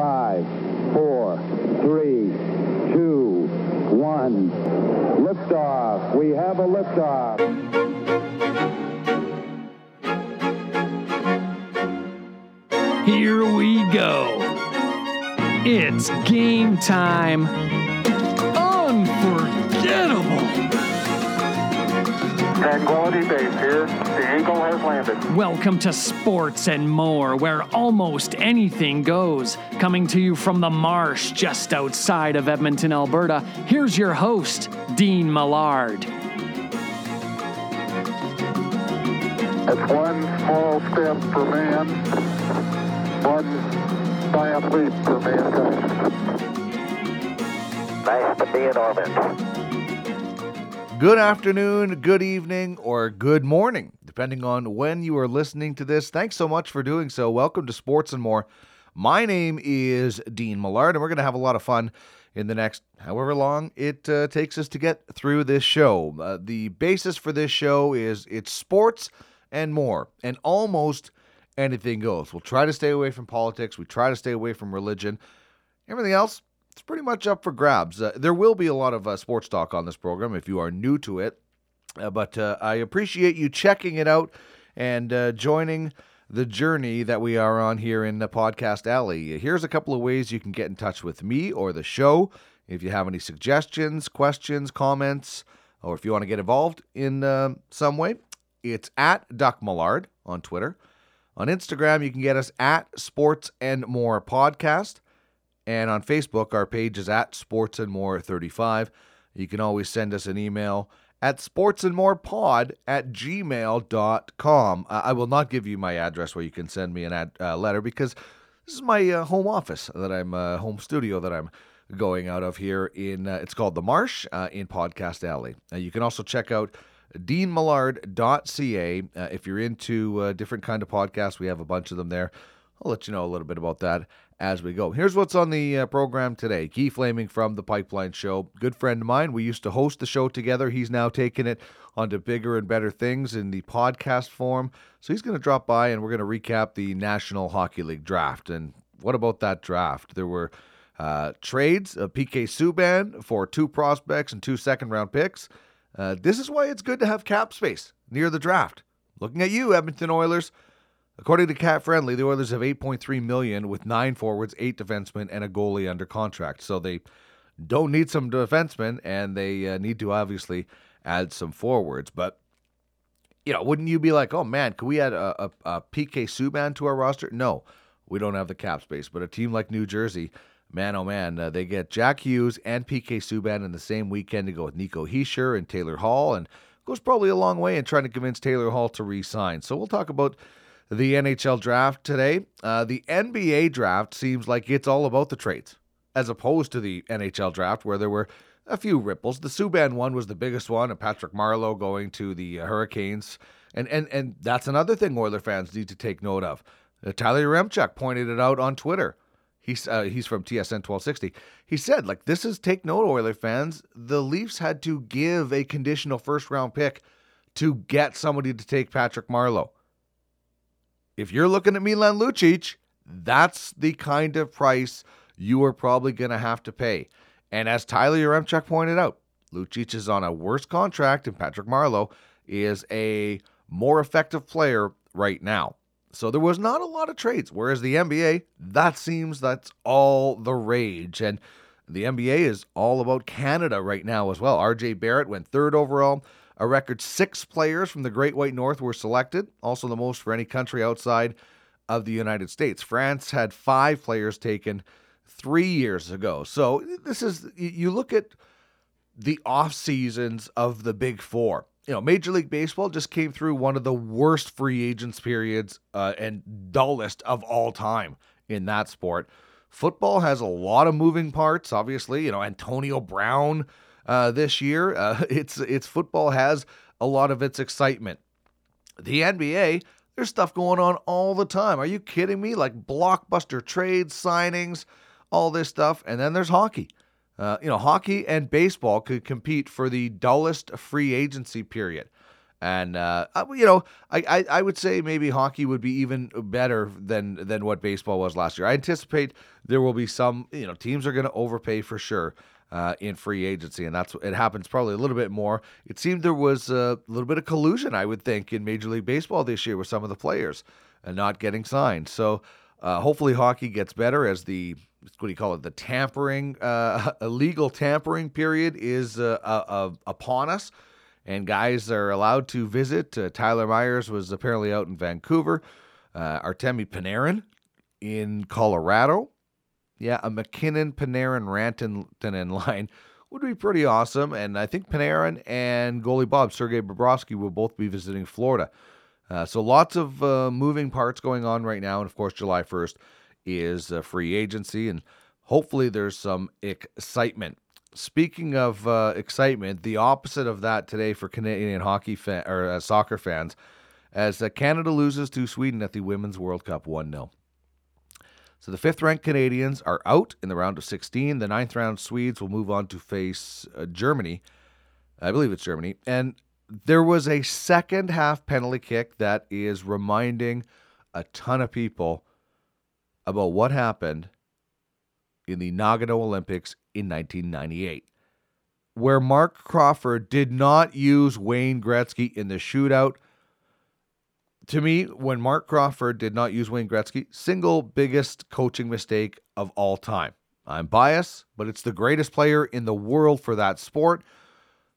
Five, four, three, two, one. Liftoff. We have a liftoff. Here we go. It's game time. Tranquility Base here. The Eagle has landed. Welcome to Sports and More, where almost anything goes. Coming to you from the marsh just outside of Edmonton, Alberta, here's your host, Dean Millard. It's one small step for man, one giant leap for mankind. Nice to be in orbit. Good afternoon, good evening, or good morning, depending on when you are listening to this. Thanks so much for doing so. Welcome to Sports and More. My name is Dean Millard, and we're going to have a lot of fun in the next however long it uh, takes us to get through this show. Uh, the basis for this show is it's sports and more, and almost anything goes. We'll try to stay away from politics, we try to stay away from religion. Everything else, it's pretty much up for grabs. Uh, there will be a lot of uh, sports talk on this program if you are new to it, uh, but uh, I appreciate you checking it out and uh, joining the journey that we are on here in the podcast alley. Here's a couple of ways you can get in touch with me or the show. If you have any suggestions, questions, comments, or if you want to get involved in uh, some way, it's at Duck Millard on Twitter. On Instagram, you can get us at Sports and More Podcast. And on Facebook, our page is at Sports and More 35. You can always send us an email at sportsandmorepod at gmail.com. I will not give you my address where you can send me an ad, uh, letter because this is my uh, home office that I'm, uh, home studio that I'm going out of here in, uh, it's called The Marsh uh, in Podcast Alley. You can also check out deanmillard.ca. If you're into different kind of podcasts, we have a bunch of them there. I'll let you know a little bit about that as we go. Here's what's on the uh, program today. Keith Flaming from the Pipeline Show, good friend of mine. We used to host the show together. He's now taken it onto bigger and better things in the podcast form. So he's going to drop by and we're going to recap the National Hockey League draft. And what about that draft? There were uh, trades of PK Subban for two prospects and two second round picks. Uh, this is why it's good to have cap space near the draft. Looking at you, Edmonton Oilers. According to Cap Friendly, the Oilers have 8.3 million with nine forwards, eight defensemen, and a goalie under contract. So they don't need some defensemen, and they uh, need to obviously add some forwards. But you know, wouldn't you be like, oh man, could we add a, a, a PK Subban to our roster? No, we don't have the cap space. But a team like New Jersey, man, oh man, uh, they get Jack Hughes and PK Subban in the same weekend to go with Nico Hischier and Taylor Hall, and goes probably a long way in trying to convince Taylor Hall to re-sign. So we'll talk about the NHL draft today. Uh, the NBA draft seems like it's all about the trades, as opposed to the NHL draft where there were a few ripples. The Subban one was the biggest one, and Patrick Marleau going to the Hurricanes, and and and that's another thing Oiler fans need to take note of. Uh, Tyler Yaremchuk pointed it out on Twitter. He's uh, he's from TSN 1260. He said, like, this is take note, Oiler fans. The Leafs had to give a conditional first round pick to get somebody to take Patrick Marleau if you're looking at Milan Lucic, that's the kind of price you are probably going to have to pay. And as Tyler Yaremchuk pointed out, Lucic is on a worse contract, and Patrick Marleau is a more effective player right now. So there was not a lot of trades. Whereas the NBA, that seems that's all the rage. And the NBA is all about Canada right now as well. RJ Barrett went third overall. A record six players from the Great White North were selected, also the most for any country outside of the United States. France had five players taken three years ago. So this is, you look at the off seasons of the Big Four. You know, Major League Baseball just came through one of the worst free agents periods uh, and dullest of all time in that sport. Football has a lot of moving parts, obviously. You know, Antonio Brown uh, this year. Uh, it's it's football has a lot of its excitement. The NBA, there's stuff going on all the time. Are you kidding me? Like blockbuster trades, signings, all this stuff, and then there's hockey. Uh, you know, hockey and baseball could compete for the dullest free agency period. And uh, uh, you know, I, I, I would say maybe hockey would be even better than than what baseball was last year. I anticipate there will be some you know teams are going to overpay for sure uh, in free agency, and that's it happens probably a little bit more. It seemed there was a little bit of collusion, I would think, in Major League Baseball this year with some of the players and not getting signed. So uh, hopefully hockey gets better as the what do you call it? The tampering, uh, illegal tampering period is uh, uh, upon us and guys are allowed to visit. Uh, Tyler Myers was apparently out in Vancouver. Uh, Artemi Panarin in Colorado. Yeah, a MacKinnon, Panarin, Rantanen line would be pretty awesome. And I think Panarin and goalie Bob, Sergei Bobrovsky, will both be visiting Florida. Uh, so lots of uh, moving parts going on right now. And of course, July 1st is free agency. And hopefully there's some excitement speaking of uh, excitement, the opposite of that today for Canadian hockey fan, or uh, soccer fans, as uh, Canada loses to Sweden at the Women's World Cup 1 0. So the fifth ranked Canadians are out in the round of 16. The ninth round Swedes will move on to face uh, Germany. I believe it's Germany. And there was a second half penalty kick that is reminding a ton of people about what happened in the Nagano Olympics in 1998, where Marc Crawford did not use Wayne Gretzky in the shootout. To me, when Marc Crawford did not use Wayne Gretzky, single biggest coaching mistake of all time. I'm biased, but it's the greatest player in the world for that sport,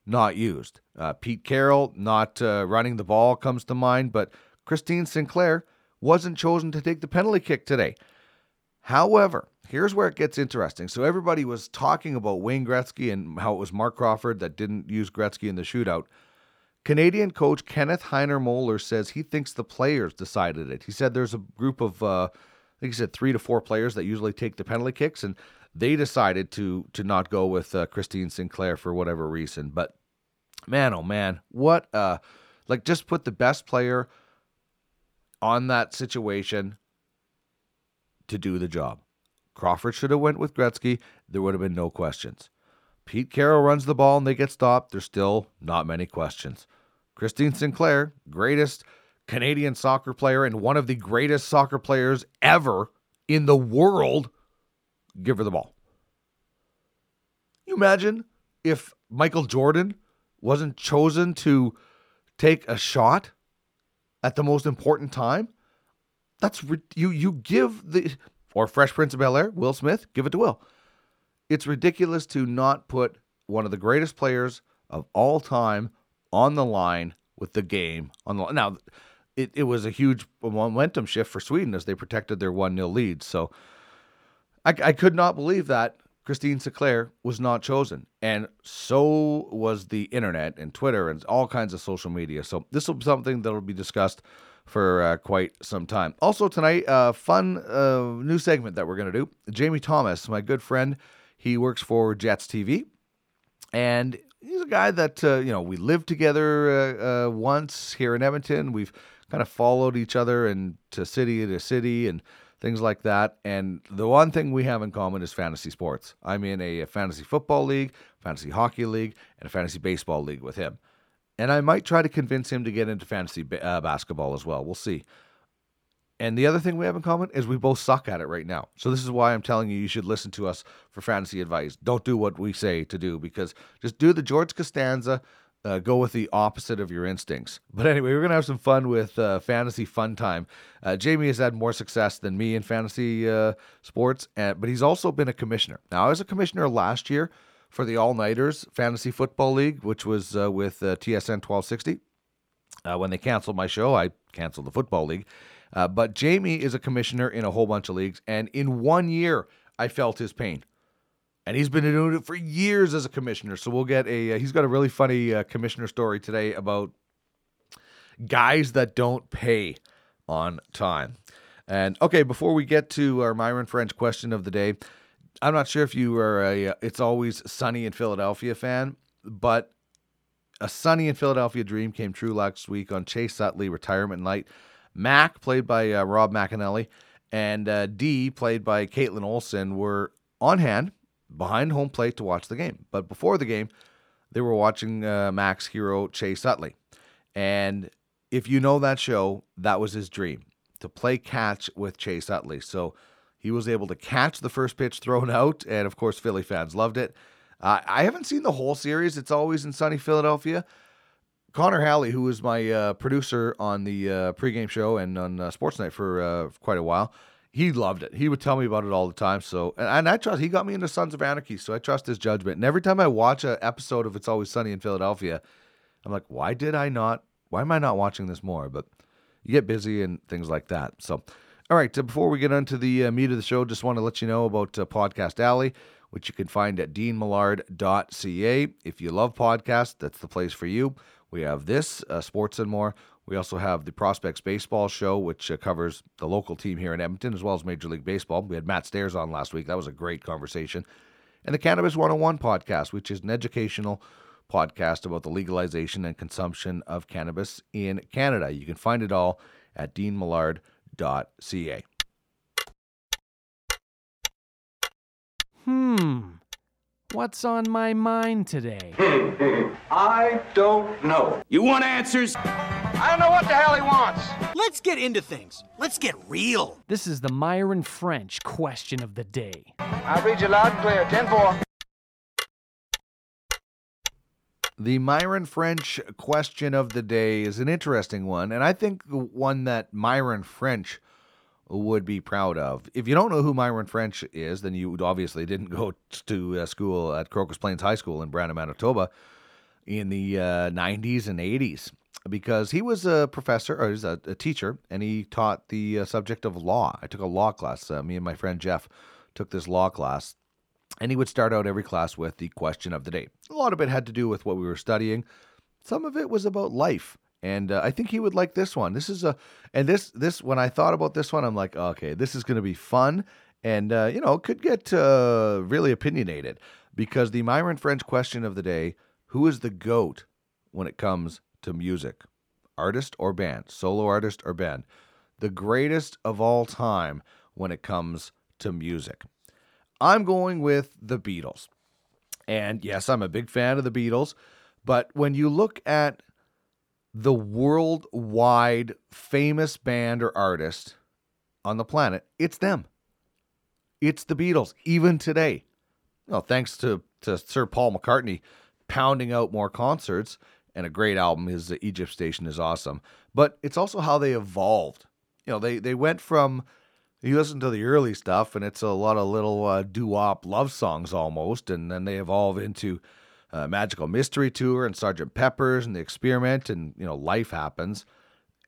not used. Uh, Pete Carroll not uh, running the ball comes to mind, but Christine Sinclair wasn't chosen to take the penalty kick today. However, here's where it gets interesting. So everybody was talking about Wayne Gretzky and how it was Marc Crawford that didn't use Gretzky in the shootout. Canadian coach Kenneth Heiner Moeller says he thinks the players decided it. He said there's a group of, uh, I think he said three to four players that usually take the penalty kicks, and they decided to to not go with uh, Christine Sinclair for whatever reason. But man, oh man, what uh, like just put the best player on that situation to do the job. Crawford should have went with Gretzky. There would have been no questions. Pete Carroll runs the ball and they get stopped. There's still not many questions. Christine Sinclair, greatest Canadian soccer player and one of the greatest soccer players ever in the world, give her the ball. You imagine if Michael Jordan wasn't chosen to take a shot at the most important time? That's you you give the or Fresh Prince of Bel Air, Will Smith, give it to Will. It's ridiculous to not put one of the greatest players of all time on the line with the game on the line. now. It, it was a huge momentum shift for Sweden as they protected their 1 0 lead. So I, I could not believe that Christine Sinclair was not chosen. And so was the internet and Twitter and all kinds of social media. So this will be something that will be discussed for uh, quite some time. Also, tonight, a uh, fun uh, new segment that we're going to do. Jamie Thomas, my good friend, he works for Jets TV. And he's a guy that, uh, you know, we lived together uh, uh, once here in Edmonton. We've kind of followed each other and to city to city and things like that. And the one thing we have in common is fantasy sports. I'm in a, fantasy football league, fantasy hockey league, and a fantasy baseball league with him. And I might try to convince him to get into fantasy uh, basketball as well. We'll see. And the other thing we have in common is we both suck at it right now. So this is why I'm telling you you should listen to us for fantasy advice. Don't do what we say to do because just do the George Costanza. Uh, go with the opposite of your instincts. But anyway, we're gonna have some fun with uh, fantasy fun time. Uh, Jamie has had more success than me in fantasy uh, sports, and, but he's also been a commissioner. Now, I was a commissioner last year for the All Nighters Fantasy Football League, which was uh, with uh, TSN 1260. Uh, when they canceled my show, I canceled the football league. Uh, but Jamie is a commissioner in a whole bunch of leagues, and in one year, I felt his pain. And he's been doing it for years as a commissioner. So we'll get a. Uh, he's got a really funny uh, commissioner story today about guys that don't pay on time. And okay, before we get to our Myron French question of the day, I'm not sure if you are a uh, It's Always Sunny in Philadelphia fan, but a Sunny in Philadelphia dream came true last week on Chase Utley retirement night. Mac, played by uh, Rob McElhenney, and uh, D, played by Kaitlin Olson, were on hand behind home plate to watch the game. But before the game, they were watching uh, Mac's hero Chase Utley. And if you know that show, that was his dream to play catch with Chase Utley. So he was able to catch the first pitch thrown out. And of course, Philly fans loved it. Uh, I haven't seen the whole series. It's always in sunny Philadelphia. Connor Halley, who was my uh, producer on the uh, pregame show and on uh, Night for uh, quite a while, he loved it. He would tell me about it all the time. So, and, and I trust he got me into Sons of Anarchy, so I trust his judgment. And every time I watch an episode of It's Always Sunny in Philadelphia, I'm like, why did I not? Why am I not watching this more? But you get busy and things like that. So, all right. Before we get into the uh, meat of the show, just want to let you know about uh, Podcast Alley, which you can find at deanmillard.ca. If you love podcasts, that's the place for you. We have this, uh, sports and more. We also have the Prospects Baseball Show, which uh, covers the local team here in Edmonton as well as Major League Baseball. We had Matt Stairs on last week. That was a great conversation. And the Cannabis 101 podcast, which is an educational podcast about the legalization and consumption of cannabis in Canada. You can find it all at deanmillard.ca. Hmm. What's on my mind today? I don't know. You want answers? I don't know what the hell he wants. Let's get into things. Let's get real. This is the Myron French question of the day. I'll read you loud and clear. 10 4. The Myron French question of the day is an interesting one, and I think the one that Myron French would be proud of. If you don't know who Myron French is, then you obviously didn't go to uh, school at Crocus Plains High School in Brandon, Manitoba in the uh, 90s and 80s because he was a professor or he's a, a teacher and he taught the uh, subject of law. I took a law class. Uh, me and my friend Jeff took this law class and he would start out every class with the question of the day. A lot of it had to do with what we were studying. Some of it was about life and uh, I think he would like this one. This is a and this this when I thought about this one, I'm like, okay, this is going to be fun, and uh, you know, could get uh, really opinionated because the Myron French question of the day: Who is the goat when it comes to music, artist or band, solo artist or band, the greatest of all time when it comes to music? I'm going with the Beatles, and yes, I'm a big fan of the Beatles, but when you look at the worldwide famous band or artist on the planet, it's them. It's the Beatles, even today. Well, thanks to, to Sir Paul McCartney pounding out more concerts and a great album. His uh, Egypt Station is awesome. But it's also how they evolved. You know, they, they went from, you listen to the early stuff, and it's a lot of little uh, doo wop love songs almost, and then they evolve into uh, Magical Mystery Tour and Sergeant Pepper's and The Experiment, and you know, life happens.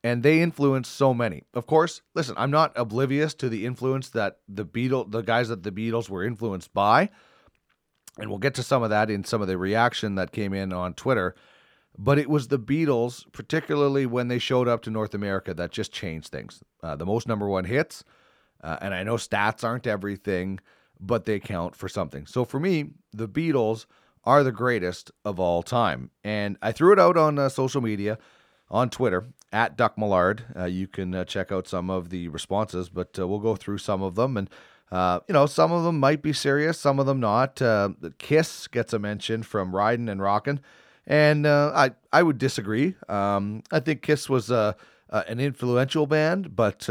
And they influence so many. Of course, listen, I'm not oblivious to the influence that the Beatles, the guys that the Beatles were influenced by, and we'll get to some of that in some of the reaction that came in on Twitter. But it was the Beatles, particularly when they showed up to North America, that just changed things. Uh, the most number one hits, uh, and I know stats aren't everything, but they count for something. So for me, the Beatles are the greatest of all time. And I threw it out on uh, social media, on Twitter, at Duck Millard. Uh, you can uh, check out some of the responses, but uh, we'll go through some of them. And, uh, you know, some of them might be serious, some of them not. Uh, Kiss gets a mention from Riding and Rockin'. And I, I would disagree. Um, I think Kiss was an influential band, but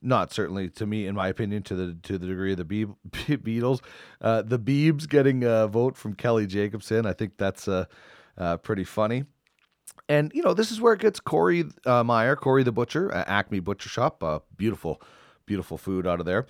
not certainly to me, in my opinion, to the to the degree of the Be- Beatles. Uh, the Beebs getting a vote from Kelly Jacobson, I think that's uh, uh, pretty funny. And you know, this is where it gets Corey uh, Meyer, Corey the Butcher, Acme Butcher Shop, beautiful, beautiful food out of there.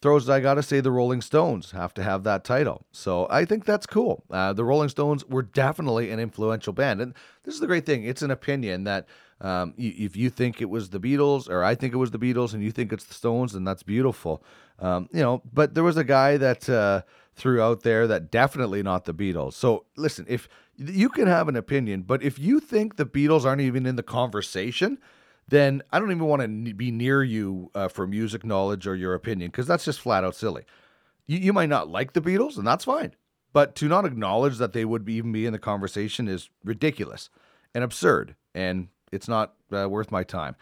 Throws, I gotta say, the Rolling Stones have to have that title. So I think that's cool. Uh, the Rolling Stones were definitely an influential band, and this is the great thing. It's an opinion that um, if you think it was the Beatles, or I think it was the Beatles, and you think it's the Stones, then that's beautiful. Um, you know, but there was a guy that uh, threw out there that definitely not the Beatles. So listen, if you can have an opinion, but if you think the Beatles aren't even in the conversation, then I don't even want to be near you uh, for music knowledge or your opinion because that's just flat out silly. You, you might not like the Beatles, and that's fine. But to not acknowledge that they would be, even be in the conversation is ridiculous and absurd. And it's not uh, worth my time.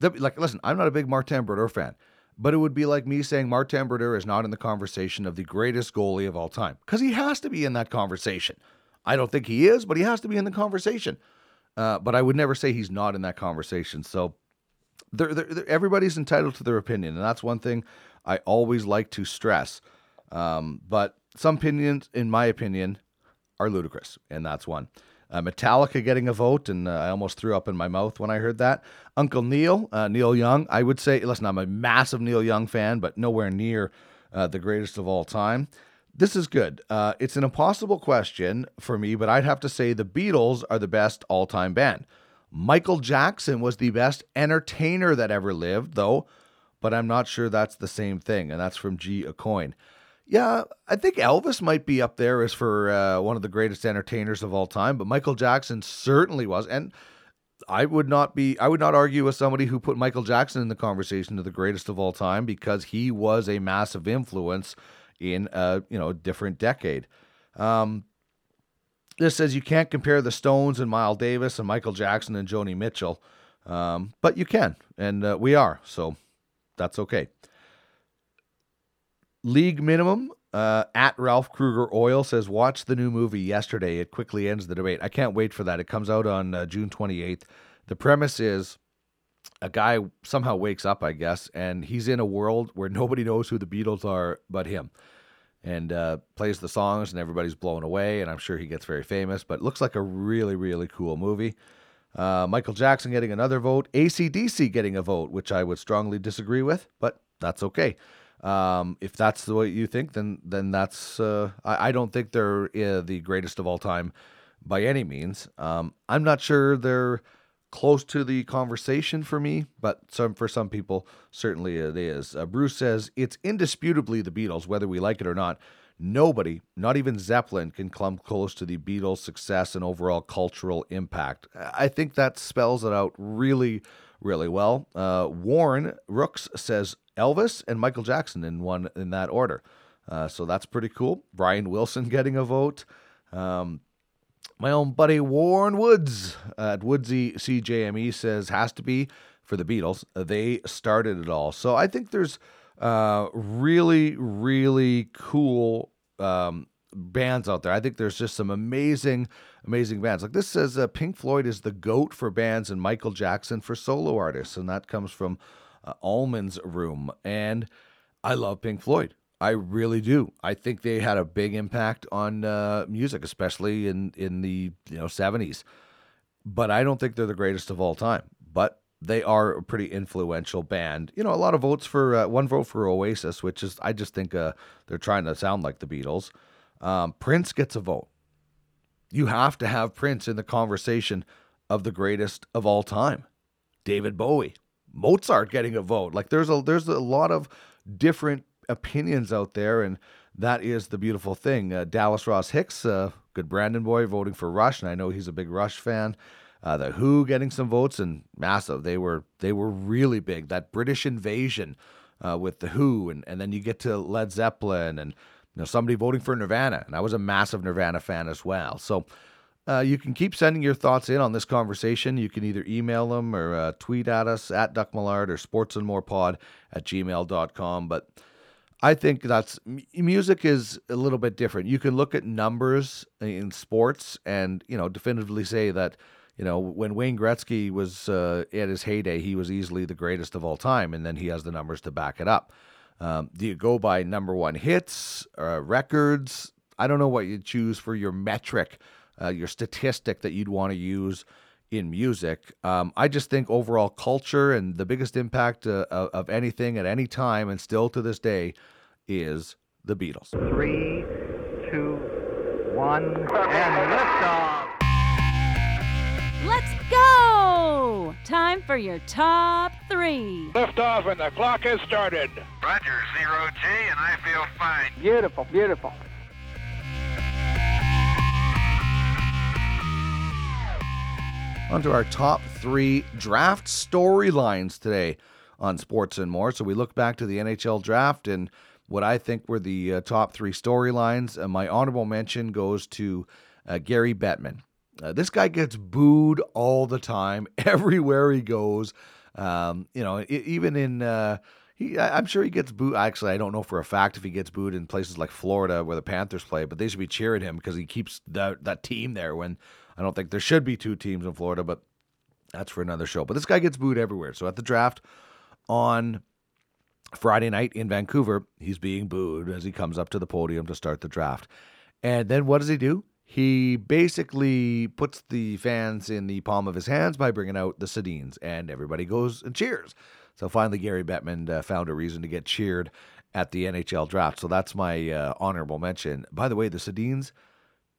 The, like, listen, I'm not a big Martin Brodeur fan, but it would be like me saying Martin Brodeur is not in the conversation of the greatest goalie of all time because he has to be in that conversation. I don't think he is, but he has to be in the conversation. uh, but I would never say he's not in that conversation. So they're, they're, they're- everybody's entitled to their opinion, and that's one thing I always like to stress. Um, but some opinions, in my opinion, are ludicrous, and that's one. Uh, Metallica getting a vote, and uh, I almost threw up in my mouth when I heard that. Uncle Neil, uh, Neil Young, I would say, listen, I'm a massive Neil Young fan, but nowhere near uh, the greatest of all time. This is good. Uh, it's an impossible question for me, but I'd have to say the Beatles are the best all time band. Michael Jackson was the best entertainer that ever lived, though, but I'm not sure that's the same thing, and that's from G. A Coin. Yeah, I think Elvis might be up there as for uh, one of the greatest entertainers of all time, but Michael Jackson certainly was. And I would not be I would not argue with somebody who put Michael Jackson in the conversation of the greatest of all time because he was a massive influence in a you know different decade. Um, this says you can't compare the Stones and Miles Davis and Michael Jackson and Joni Mitchell, um, but you can, and uh, we are. So that's okay. League minimum uh, at Ralph Kruger Oil says watch the new movie yesterday. It quickly ends the debate. I can't wait for that. It comes out on uh, June 28th. The premise is a guy somehow wakes up, I guess, and he's in a world where nobody knows who the Beatles are but him. And uh, plays the songs, and everybody's blown away. And I'm sure he gets very famous. But looks like a really, really cool movie. Uh, Michael Jackson getting another vote. ACDC getting a vote, which I would strongly disagree with, but that's okay. Um, if that's the way you think, then then that's. Uh, I, I don't think they're uh, the greatest of all time by any means. Um, I'm not sure they're close to the conversation for me, but some for some people certainly it is. Uh, Bruce says it's indisputably the Beatles, whether we like it or not. Nobody, not even Zeppelin, can come close to the Beatles' success and overall cultural impact. I think that spells it out really, really well. Uh, Warren Rooks says Elvis and Michael Jackson in one in that order. Uh, so that's pretty cool. Brian Wilson getting a vote. Um, my own buddy Warren Woods at Woodsy CJME says has to be for the Beatles. They started it all. So I think there's uh, really, really cool um, bands out there. I think there's just some amazing, amazing bands. Like this says uh, Pink Floyd is the GOAT for bands and Michael Jackson for solo artists. And that comes from uh, Allman's Room. And I love Pink Floyd. I really do. I think they had a big impact on uh, music, especially in in the you know 70s. But I don't think they're the greatest of all time. But they are a pretty influential band. You know, a lot of votes for uh, one vote for Oasis, which is I just think uh, they're trying to sound like the Beatles. Um, Prince gets a vote. You have to have Prince in the conversation of the greatest of all time. David Bowie, Mozart getting a vote. Like there's a there's a lot of different opinions out there, and that is the beautiful thing. Uh, Dallas Ross Hicks, uh, good Brandon boy, voting for Rush, and I know he's a big Rush fan. Uh, the Who getting some votes and massive. They were they were really big. That British invasion uh, with the Who, and and then you get to Led Zeppelin, and know somebody voting for Nirvana, and I was a massive Nirvana fan as well. So. Uh, you can keep sending your thoughts in on this conversation. You can either email them or uh, tweet at us at Duck Millard or sportsandmorepod at gmail.com. But I think that's music is a little bit different. You can look at numbers in sports and, you know, definitively say that, you know, when Wayne Gretzky was uh, at his heyday, he was easily the greatest of all time. And then he has the numbers to back it up. Um, do you go by number one hits, uh, records? I don't know what you choose for your metric uh, your statistic that you'd want to use in music. Um, I just think overall culture and the biggest impact uh, of, of anything at any time and still to this day is the Beatles. Three, two, one, and liftoff. Let's go! Time for your top three. Lift off and the clock has started. Roger, zero G, and I feel fine. Beautiful, beautiful. On to our top three draft storylines today on Sports and More. So we look back to the NHL draft and what I think were the uh, top three storylines. Uh, my honorable mention goes to uh, Gary Bettman. Uh, this guy gets booed all the time, everywhere he goes. Um, you know, even in uh, he, I'm sure he gets booed. Actually, I don't know for a fact if he gets booed in places like Florida where the Panthers play, but they should be cheering him because he keeps that that team there. When I don't think there should be two teams in Florida, but that's for another show. But this guy gets booed everywhere. So at the draft on Friday night in Vancouver, he's being booed as he comes up to the podium to start the draft. And then what does he do? He basically puts the fans in the palm of his hands by bringing out the Sedins, and everybody goes and cheers. So finally, Gary Bettman uh, found a reason to get cheered at the NHL draft. So that's my uh, honorable mention. By the way, the Sedins,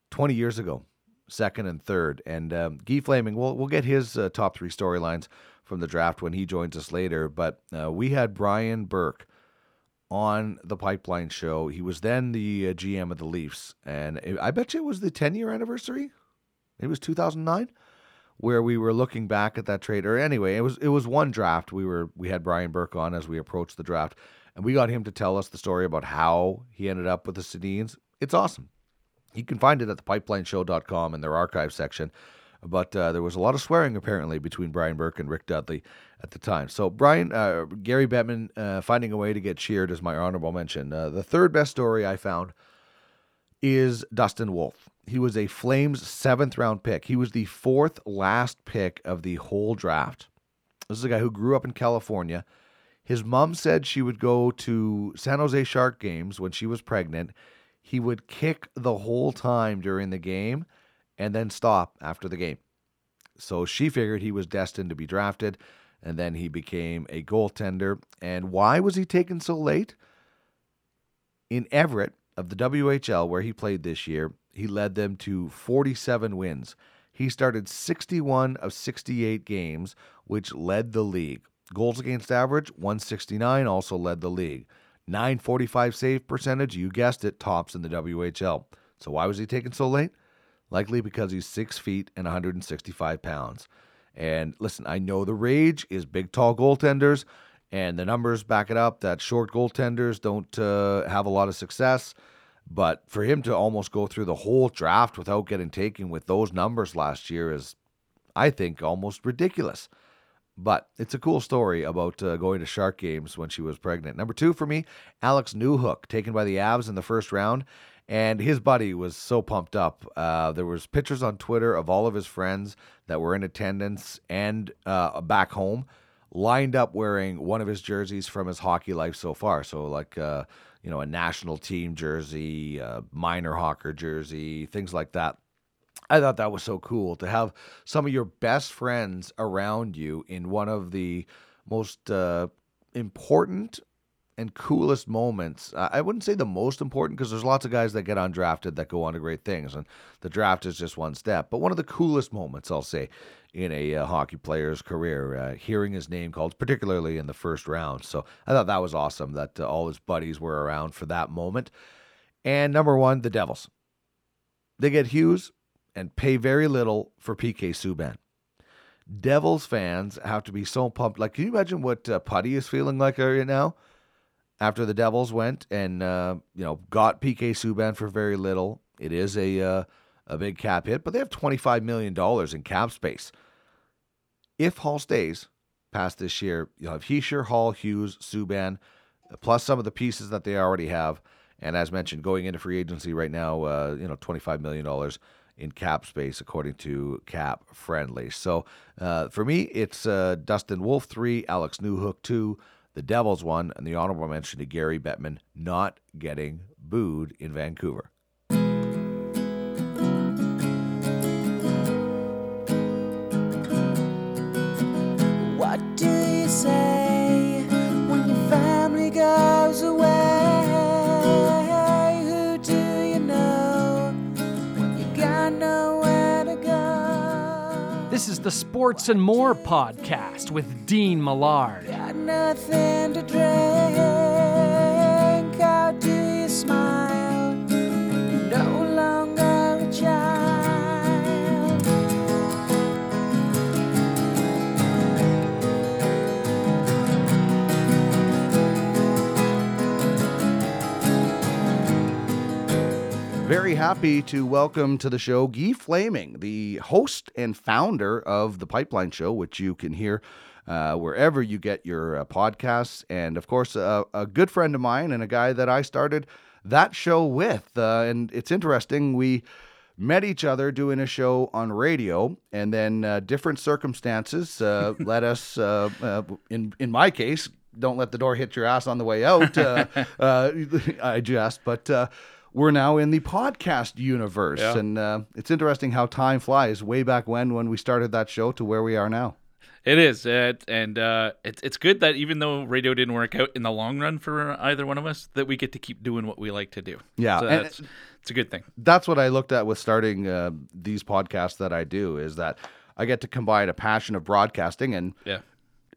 20 years ago, second and third. And um, Guy Flaming, we'll, we'll get his uh, top three storylines from the draft when he joins us later. But uh, we had Brian Burke on the Pipeline Show. He was then the uh, GM of the Leafs. And I bet you it was the 10 year anniversary. It was 2009 where we were looking back at that trade or anyway it was it was one draft we were we had Brian Burke on as we approached the draft and we got him to tell us the story about how he ended up with the Sedins it's awesome you can find it at thepipelineshow.com in their archive section. But uh, there was a lot of swearing apparently between Brian Burke and Rick Dudley at the time. So Brian, uh, Gary Bettman uh, finding a way to get cheered is my honorable mention. Uh, the third best story I found is Dustin Wolf. He was a Flames seventh round pick. He was the fourth last pick of the whole draft. This is a guy who grew up in California. His mom said she would go to San Jose Shark games when she was pregnant he would kick the whole time during the game and then stop after the game. So she figured he was destined to be drafted, and then he became a goaltender. And why was he taken so late? In Everett of the WHL, where he played this year, he led them to 47 wins. He started 61 of 68 games, which led the league. Goals against average, 169, also led the league. 945 save percentage, you guessed it, tops in the WHL. So why was he taken so late? Likely because he's six feet and 165 pounds. And listen, I know the rage is big, tall goaltenders, and the numbers back it up that short goaltenders don't uh, have a lot of success. But for him to almost go through the whole draft without getting taken with those numbers last year is, I think, almost ridiculous. But it's a cool story about uh, going to Shark games when she was pregnant. Number two for me, Alex Newhook, taken by the Avs in the first round. And his buddy was so pumped up. Uh, there was pictures on Twitter of all of his friends that were in attendance and uh, back home, lined up wearing one of his jerseys from his hockey life so far. So like uh, you know a national team jersey, minor hawker jersey, things like that. I thought that was so cool to have some of your best friends around you in one of the most uh, important and coolest moments. I wouldn't say the most important because there's lots of guys that get undrafted that go on to great things, and the draft is just one step. But one of the coolest moments, I'll say, in a uh, hockey player's career, uh, hearing his name called, particularly in the first round. So I thought that was awesome that uh, all his buddies were around for that moment. And number one, the Devils. They get Hughes, and pay very little for PK Subban. Devils fans have to be so pumped. Like, can you imagine what uh, Putty is feeling like right now after the Devils went and uh, you know got PK Subban for very little? It is a uh, a big cap hit, but they have twenty five million dollars in cap space. If Hall stays past this year, you'll have Hischier, Hall, Hughes, Subban, plus some of the pieces that they already have. And as mentioned, going into free agency right now, uh, you know, twenty five million dollars in cap space, according to Cap Friendly. So uh, for me, it's uh, Dustin Wolf 3, Alex Newhook 2, the Devils 1, and the honorable mention to Gary Bettman not getting booed in Vancouver. The Sports and More podcast with Dean Millard. Very happy to welcome to the show Guy Flaming, the host and founder of the Pipeline Show, which you can hear uh, wherever you get your uh, podcasts. And of course, uh, a good friend of mine and a guy that I started that show with. Uh, and it's interesting. We met each other doing a show on radio, and then uh, different circumstances uh, led us, uh, uh, in in my case, don't let the door hit your ass on the way out. Uh, uh, I jest, but. We're now in the podcast universe, Yeah. and uh, it's interesting how time flies. Way back when, when we started that show, to where we are now. It is, it, and uh, it's it's good that even though radio didn't work out in the long run for either one of us, that we get to keep doing what we like to do. Yeah, so that's it's a good thing. that's what I looked at with starting uh, these podcasts that I do is that I get to combine a passion of broadcasting and Yeah.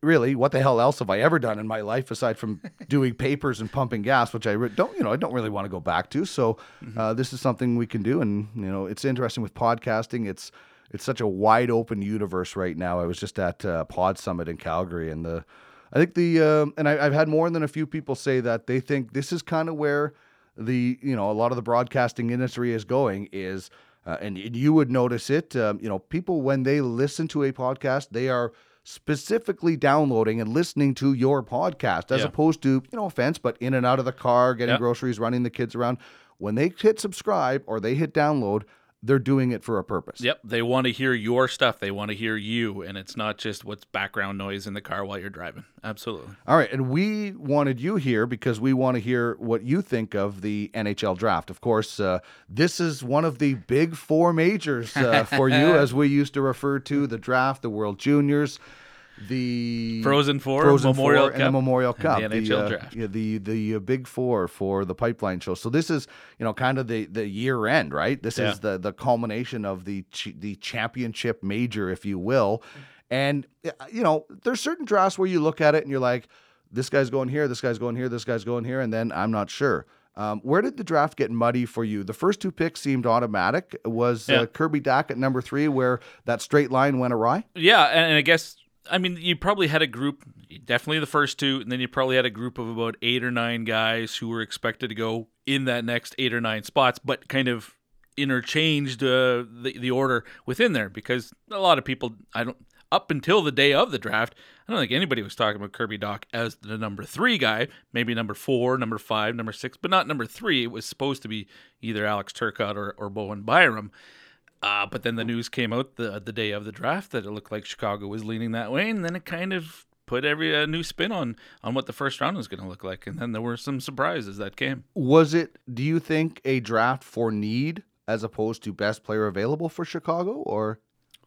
Really what the hell else have I ever done in my life aside from doing papers and pumping gas, which I re- don't you know I don't really want to go back to. So uh, this is something we can do, and you know it's interesting with podcasting. It's it's such a wide open universe right now. I was just at uh, Pod Summit in Calgary, and the I think the uh, and I, I've had more than a few people say that they think this is kind of where the you know a lot of the broadcasting industry is going is uh, and, and you would notice it um, you know people when they listen to a podcast they are specifically downloading and listening to your podcast as Yeah. opposed to you know offense but in and out of the car getting Yeah. groceries running the kids around when they hit subscribe or they hit download they're doing it for a purpose Yep, they want to hear your stuff. They want to hear you, and it's not just what's background noise in the car while you're driving. Absolutely. All right, and we wanted you here because we want to hear what you think of the NHL draft. Of course, uh, this is one of the big four majors uh, for you, as we used to refer to the draft, the World Juniors, the Frozen Four, Frozen Memorial Four, and the Cup, Memorial and Cup, the NHL uh, draft. yeah, the the uh, big four for the Pipeline Show. So this is you know kind of the the year end, right? This Yeah. is the the culmination of the ch- the championship major, if you will. And uh, you know, there's certain drafts where you look at it and you're like, this guy's going here, this guy's going here, this guy's going here, and then I'm not sure. Um, where did the draft get muddy for you? The first two picks seemed automatic. Was Yeah. uh, Kirby Dach at number three, where that straight line went awry? Yeah, and and I guess I mean you probably had a group, definitely the first two, and then you probably had a group of about eight or nine guys who were expected to go in that next eight or nine spots, but kind of interchanged uh, the the order within there because a lot of people I don't up until the day of the draft, I don't think anybody was talking about Kirby Dach as the number three guy. Maybe number four, number five, number six, but not number three. It was supposed to be either Alex Turcotte or, or Bowen Byram. Uh, but then the news came out the the day of the draft that it looked like Chicago was leaning that way, and then it kind of put every uh, new spin on on what the first round was going to look like. And then there were some surprises that came. Was it? Do you think a draft for need as opposed to best player available for Chicago, or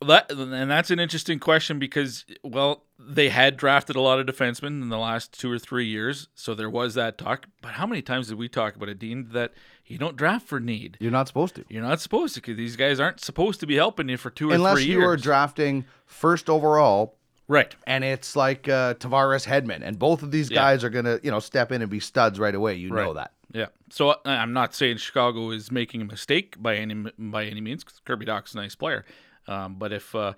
that and that's an interesting question because well, they had drafted a lot of defensemen in the last two or three years, so there was that talk. But how many times did we talk about it, Dean? That you don't draft for need. you're not supposed to? You're not supposed to because these guys aren't supposed to be helping you for two or Unless three you are drafting first overall, right. and it's like uh, Tavares Hedman. and both of these Yeah. guys are gonna you know step in and be studs right away. You know that. Yeah. So I- I'm not saying Chicago is making a mistake by any by any means. 'cause Kirby Dach's a nice player, um, but if uh,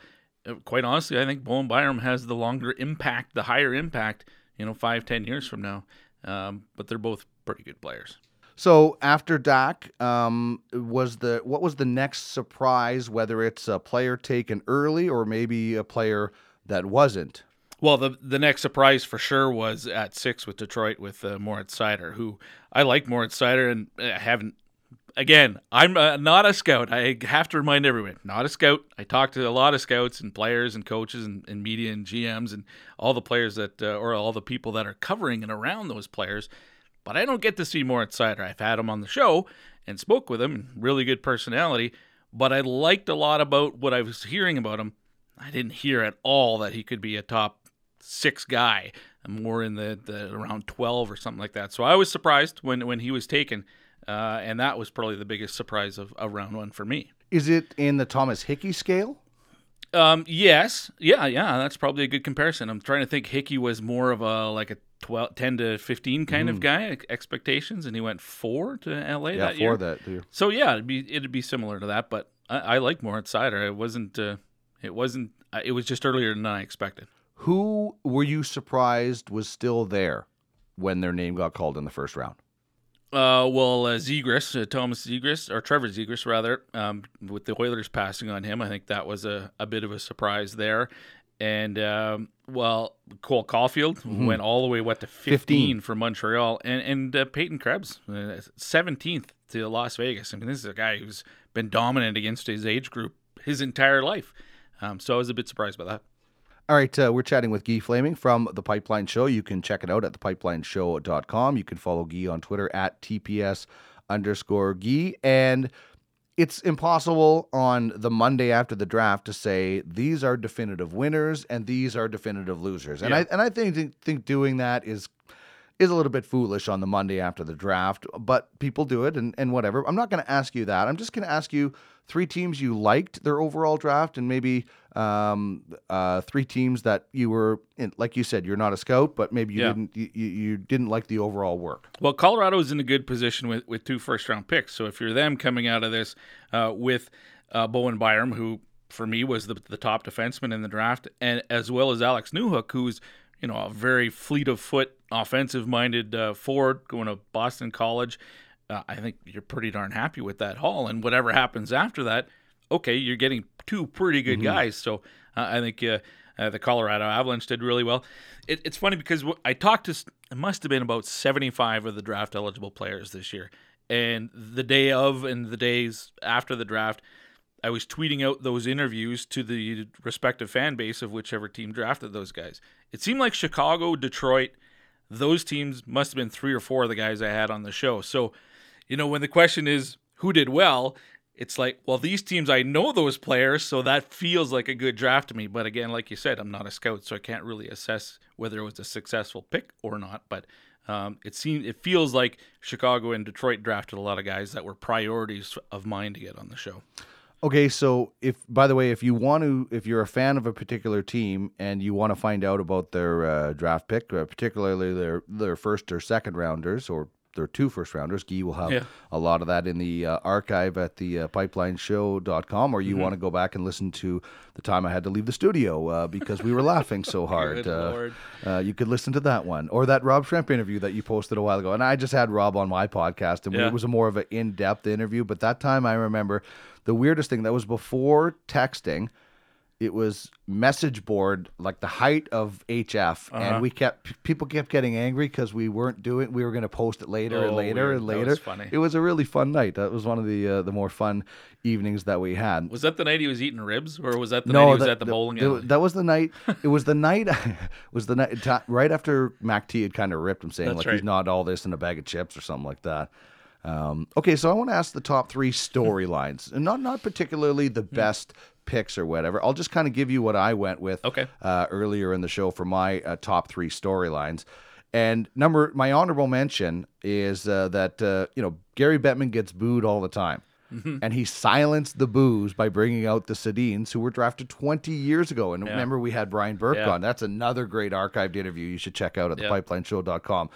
quite honestly, I think Bowen Byram has the longer impact, the higher impact. You know, five ten years from now. Um, but they're both pretty good players. So after Dach, um, was the what was the next surprise? Whether it's a player taken early or maybe a player that wasn't. Well, the the next surprise for sure was at six with Detroit with uh, Moritz Seider, who I like Moritz Seider and I haven't. Again, I'm uh, not a scout. I have to remind everyone, not a scout. I talk to a lot of scouts and players and coaches and, and media and GMs and all the players that uh, or all the people that are covering and around those players. But I don't get to see Moritz Seider. I've had him on the show and spoke with him, really good personality. But I liked a lot about what I was hearing about him. I didn't hear at all that he could be a top six guy, more in the, the around twelve or something like that. So I was surprised when when he was taken, uh, and that was probably the biggest surprise of, of round one for me. Is it in the Thomas Hickey scale? Um, yes, yeah, yeah, that's probably a good comparison. I'm trying to think. Hickey was more of a like a 12, 10 to fifteen kind of guy expectations, and he went four to L.A. Yeah, that for year. that. year. So yeah, it'd be it'd be similar to that, but I, I like Moritz Seider. It wasn't. Uh, it wasn't. Uh, it was just earlier than I expected. Who were you surprised was still there when their name got called in the first round? Uh, well, uh, Zegras, uh, Thomas Zegras, or Trevor Zegras, rather, um, with the Oilers passing on him, I think that was a, a bit of a surprise there. And um, well, Cole Caufield Mhm. went all the way what to 15, 15. for Montreal, and and uh, Peyton Krebs uh, seventeenth to Las Vegas. I mean, this is a guy who's been dominant against his age group his entire life. Um, so I was a bit surprised by that. All right, uh, we're chatting with Guy Flaming from The Pipeline Show. You can check it out at thepipelineshow.com. You can follow Guy on Twitter at TPS underscore Guy. And it's impossible on the Monday after the draft to say these are definitive winners and these are definitive losers. And Yeah. I and I think think doing that is is a little bit foolish on the Monday after the draft, but people do it and, and whatever. I'm not going to ask you that. I'm just going to ask you three teams you liked their overall draft and maybe um, uh, three teams that you were, in, like you said, you're not a scout, but maybe you Yeah. didn't you, you didn't like the overall work. Well, Colorado's in a good position with, with two first round picks. So if you're them coming out of this uh, with uh, Bowen Byram, who for me was the, the top defenseman in the draft, and as well as Alex Newhook, who's you know a very fleet of foot, offensive minded uh, forward going to Boston College. Uh, I think you're pretty darn happy with that haul, and whatever happens after that, okay, you're getting two pretty good Mhm. guys. So uh, I think uh, uh, the Colorado Avalanche did really well. It, it's funny because I talked to it must have been about 75 of the draft eligible players this year, and the day of and the days after the draft, I was tweeting out those interviews to the respective fan base of whichever team drafted those guys. It seemed like Chicago, Detroit, those teams must have been three or four of the guys I had on the show. So, you know, when the question is who did well, it's like, well, these teams I know those players, so that feels like a good draft to me. But again, like you said, I'm not a scout, so I can't really assess whether it was a successful pick or not. But um, it seems it feels like Chicago and Detroit drafted a lot of guys that were priorities of mine to get on the show. Okay, so if by the way, if you want to, if you're a fan of a particular team and you want to find out about their uh, draft pick, uh, particularly their their first or second rounders or their two first rounders, Guy will have Yeah. a lot of that in the uh, archive at the uh, pipelineshow.com, or you Mhm. want to go back and listen to the time I had to leave the studio uh, because we were laughing so hard. Uh, uh, you could listen to that one or that Rob Schremp interview that you posted a while ago. And I just had Rob on my podcast, and Yeah. it was a more of an in depth interview. But that time I remember the weirdest thing that was before texting. It was message board like the height of HF, Uh-huh. and we kept people kept getting angry because we weren't doing. We were going to post it later and Oh, later weird. and later. was funny. It was a really fun night. That was one of the uh, the more fun evenings that we had. Was that the night he was eating ribs, or was that the night he was that- at the bowling that- alley? That was the night. It was the night. was the night ti- right after Mac T had kind of ripped him, saying That's like right. he's not all this in a bag of chips or something like that. Um, okay, so I want to ask the top three storylines, and not not particularly Hmm. the best picks or whatever. I'll just kind of give you what I went with. Okay. Uh, earlier in the show for my uh, top three storylines. And number my honorable mention is uh, that uh, you know Gary Bettman gets booed all the time, Mhm. and he silenced the boos by bringing out the Sedins who were drafted 20 years ago. And Yeah. remember, we had Brian Burke Yeah. on. That's another great archived interview you should check out at Yeah. thepipelineshow.com.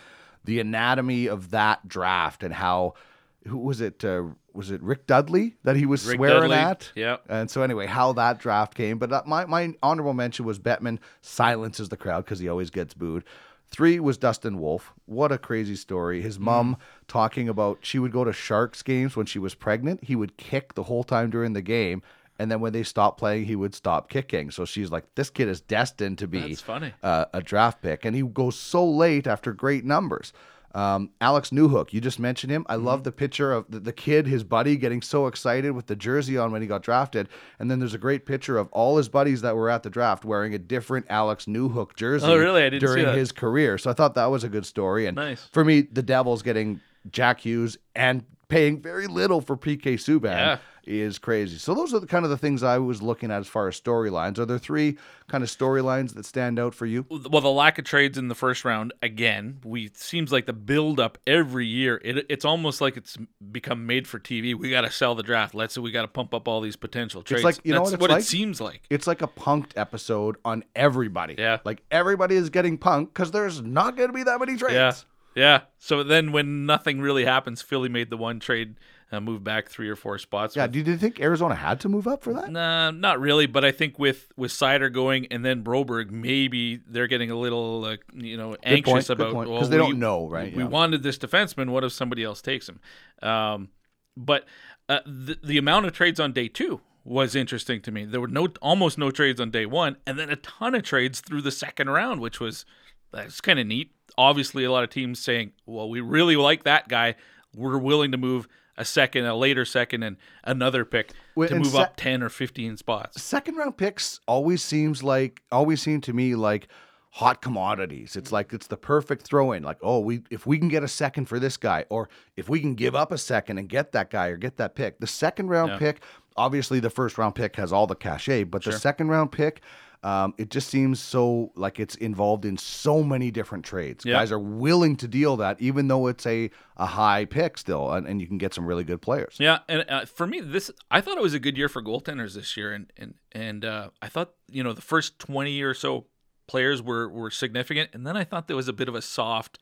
The anatomy of that draft and how who was it? Uh, was it Rick Dudley that he was Rick swearing Dudley, at? yeah. And so anyway, how that draft came. But uh, my my honorable mention was Bettman silences the crowd because he always gets booed. Three was Dustin Wolf. What a crazy story. His mom talking about she would go to Sharks games when she was pregnant. He would kick the whole time during the game. And then when they stopped playing, he would stop kicking. So she's like, this kid is destined to be uh, a draft pick. And he goes so late after great numbers. Um, Alex Newhook, you just mentioned him. I love the picture of the, the kid, his buddy, getting so excited with the jersey on when he got drafted. And then there's a great picture of all his buddies that were at the draft wearing a different Alex Newhook jersey Oh, really? I didn't during his career. So I thought that was a good story. And Nice. for me, the Devils getting Jack Hughes and paying very little for PK Subban Yeah. is crazy. So those are the kind of the things I was looking at as far as storylines. Are there three kind of storylines that stand out for you? well, the lack of trades in the first round again. We seems like the build up every year. It, it's almost like it's become made for TV. We got to sell the draft. Let's say we got to pump up all these potential trades. It's like you know That's what it's like. it seems like. It's like a punked episode on everybody. Yeah. like everybody is getting punked because there's not going to be that many trades. Yeah, yeah. So then when nothing really happens, Philly made the one trade, uh, move back three or four spots. Yeah. with- Do you think Arizona had to move up for that? Nah, not really, but I think with with Seider going and then Broberg, maybe they're getting a little, uh, you know, anxious about because well, they we- don't know, right? We Yeah. wanted this defenseman. What if somebody else takes him? Um, but uh, the the amount of trades on day two was interesting to me. There were no almost no trades on day one, and then a ton of trades through the second round, which was that's kind of neat. Obviously, a lot of teams saying, "Well, we really like that guy. We're willing to move a second, a later second, and another pick Well, to move se- up ten or fifteen spots." second round picks always seems like always seem to me like hot commodities. It's like it's the perfect throw in. Like, oh, we if we can get a second for this guy, or if we can give up a second and get that guy or get that pick. The second round Yeah. pick, obviously the first round pick has all the cachet, but the second round pick. Um, it just seems so like it's involved in so many different trades. Yeah. Guys are willing to deal that, even though it's a, a high pick still, and, and you can get some really good players. Yeah, and uh, for me, this I thought it was a good year for goaltenders this year, and and and uh, I thought you know the first twenty or so players were were significant, and then I thought there was a bit of a soft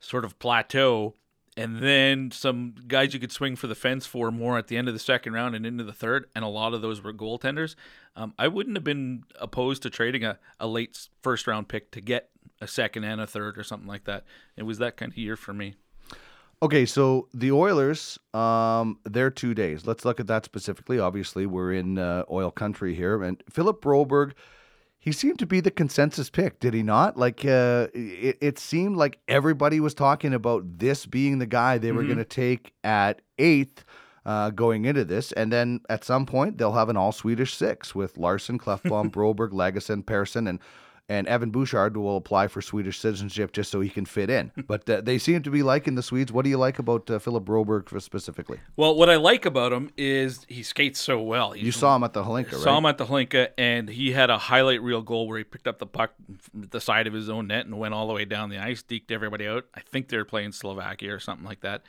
sort of plateau, and then some guys you could swing for the fence for more at the end of the second round and into the third, and a lot of those were goaltenders. Um, I wouldn't have been opposed to trading a, a late first round pick to get a second and a third or something like that. It was that kind of year for me. Okay, so the Oilers, um, their two days. Let's look at that specifically. Obviously, we're in uh, oil country here, and Philip Broberg, he seemed to be the consensus pick, did he not? Like, uh, it, it seemed like everybody was talking about this being the guy they were going to take at eighth. Uh, going into this, and then at some point they'll have an all Swedish six with Larsson, Klefbom, Broberg, Lagesson, Persson, and and Evan Bouchard will apply for Swedish citizenship just so he can fit in. But uh, they seem to be liking the Swedes. What do you like about uh, Philip Broberg specifically? Well, what I like about him is he skates so well. He's You saw him at the Holinka, right? Saw him at the Hlinka, and he had a highlight reel goal where he picked up the puck the side of his own net and went all the way down the ice, deked everybody out. I think they were playing Slovakia or something like that,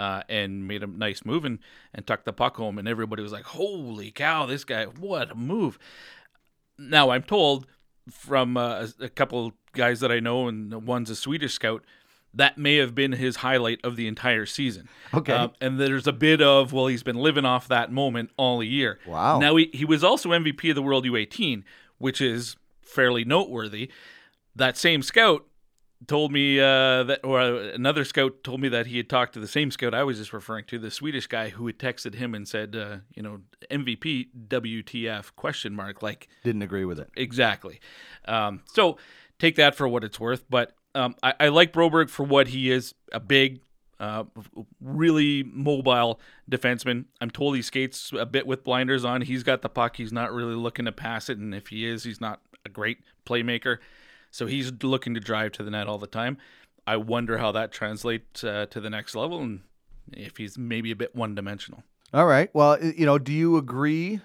uh, and made a nice move and, and tucked the puck home. And everybody was like, "Holy cow, this guy! What a move!" Now I'm told from uh, a couple guys that I know, and one's a Swedish scout. That may have been his highlight of the entire season. Okay. Um, and there's a bit of, well, he's been living off that moment all year. Wow. Now, he, he was also MVP of the World U18, which is fairly noteworthy. That same scout told me uh, that, or another scout told me that he had talked to the same scout I was just referring to, the Swedish guy who had texted him and said, uh, you know, MVP, WTF, question mark, like, Didn't agree with it. Exactly. Um, so take that for what it's worth. But um, I, I like Broberg for what he is a big, uh, really mobile defenseman. I'm told he skates a bit with blinders on. He's got the puck. He's not really looking to pass it. And if he is, he's not a great playmaker. So he's looking to drive to the net all the time. I wonder how that translates uh, to the next level and if he's maybe a bit one dimensional. All right. Well, you know, do you agree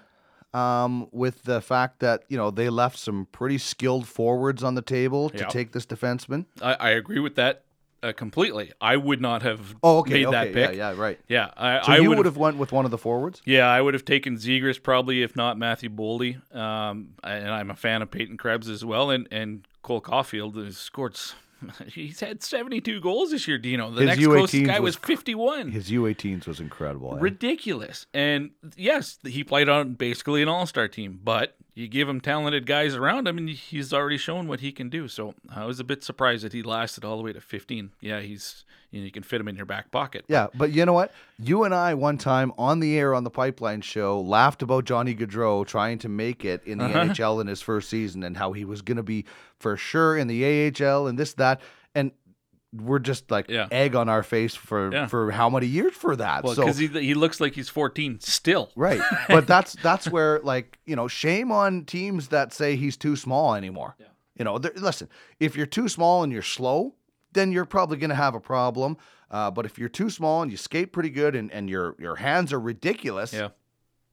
um, with the fact that you know they left some pretty skilled forwards on the table to Yeah. take this defenseman? I, I agree with that uh, completely. I would not have Oh, okay. made okay. that pick. Yeah, yeah, right. Yeah, I, So I you would would have went with one of the forwards. Yeah, I would have taken Zegras probably, if not Matthew Boldy. Um, and I'm a fan of Peyton Krebs as well, and and Cole Caufield has scored. He's had 72 goals this year, Dino. The His next closest U18s guy was was 51. His U18s was incredible. eh? Ridiculous. And yes, he played on basically an all star team, but you give him talented guys around him, and he's already shown what he can do. So I was a bit surprised that he lasted all the way to 15. Yeah, he's you, know, you can fit him in your back pocket. Yeah, but you know what? You and I one time on the air on the Pipeline Show laughed about Johnny Gaudreau trying to make it in the Uh-huh. NHL in his first season and how he was going to be for sure in the AHL and this that and we're just like Yeah. egg on our face for Yeah. for how many years for that. Well, so because he, he looks like he's 14 still. right, but that's that's where like you know shame on teams that say he's too small anymore. You know, listen, if you're too small and you're slow, then you're probably going to have a problem. Uh, but if you're too small and you skate pretty good and, and your your hands are ridiculous, Yeah.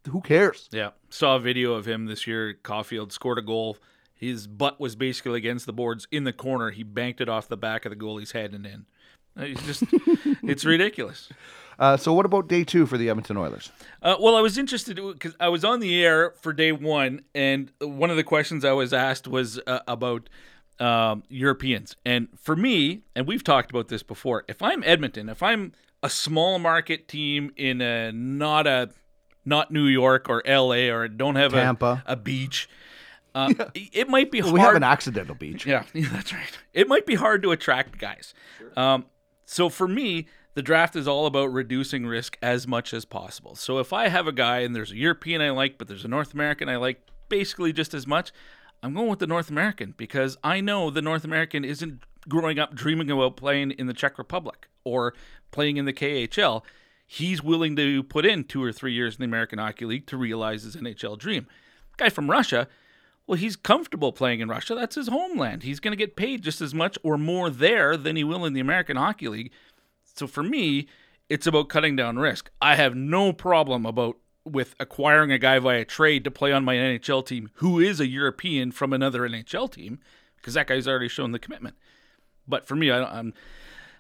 who cares? Yeah, saw a video of him this year. Caufield scored a goal. His butt was basically against the boards in the corner. He banked it off the back of the goalie's head and in. It's just, it's ridiculous. Uh, so what about day two for the Edmonton Oilers? Uh, well, I was interested because I was on the air for day one, and one of the questions I was asked was uh, about um, Europeans. And for me, and we've talked about this before, if I'm Edmonton, if I'm a small market team in a not a not New York or L.A. or don't have Tampa. A, a beach, uh, it might be hard. We have an accidental beach. Yeah, yeah, that's right. It might be hard to attract guys. Um, so for me, the draft is all about reducing risk as much as possible. So if I have a guy and there's a European I like, but there's a North American I like basically just as much, I'm going with the North American because I know the North American isn't growing up dreaming about playing in the Czech Republic or playing in the KHL. He's willing to put in two or three years in the American Hockey League to realize his NHL dream. Guy from Russia, well, he's comfortable playing in Russia. That's his homeland. He's going to get paid just as much or more there than he will in the American Hockey League. So for me, it's about cutting down risk. I have no problem about with acquiring a guy via trade to play on my NHL team who is a European from another NHL team because that guy's already shown the commitment. But for me, I, am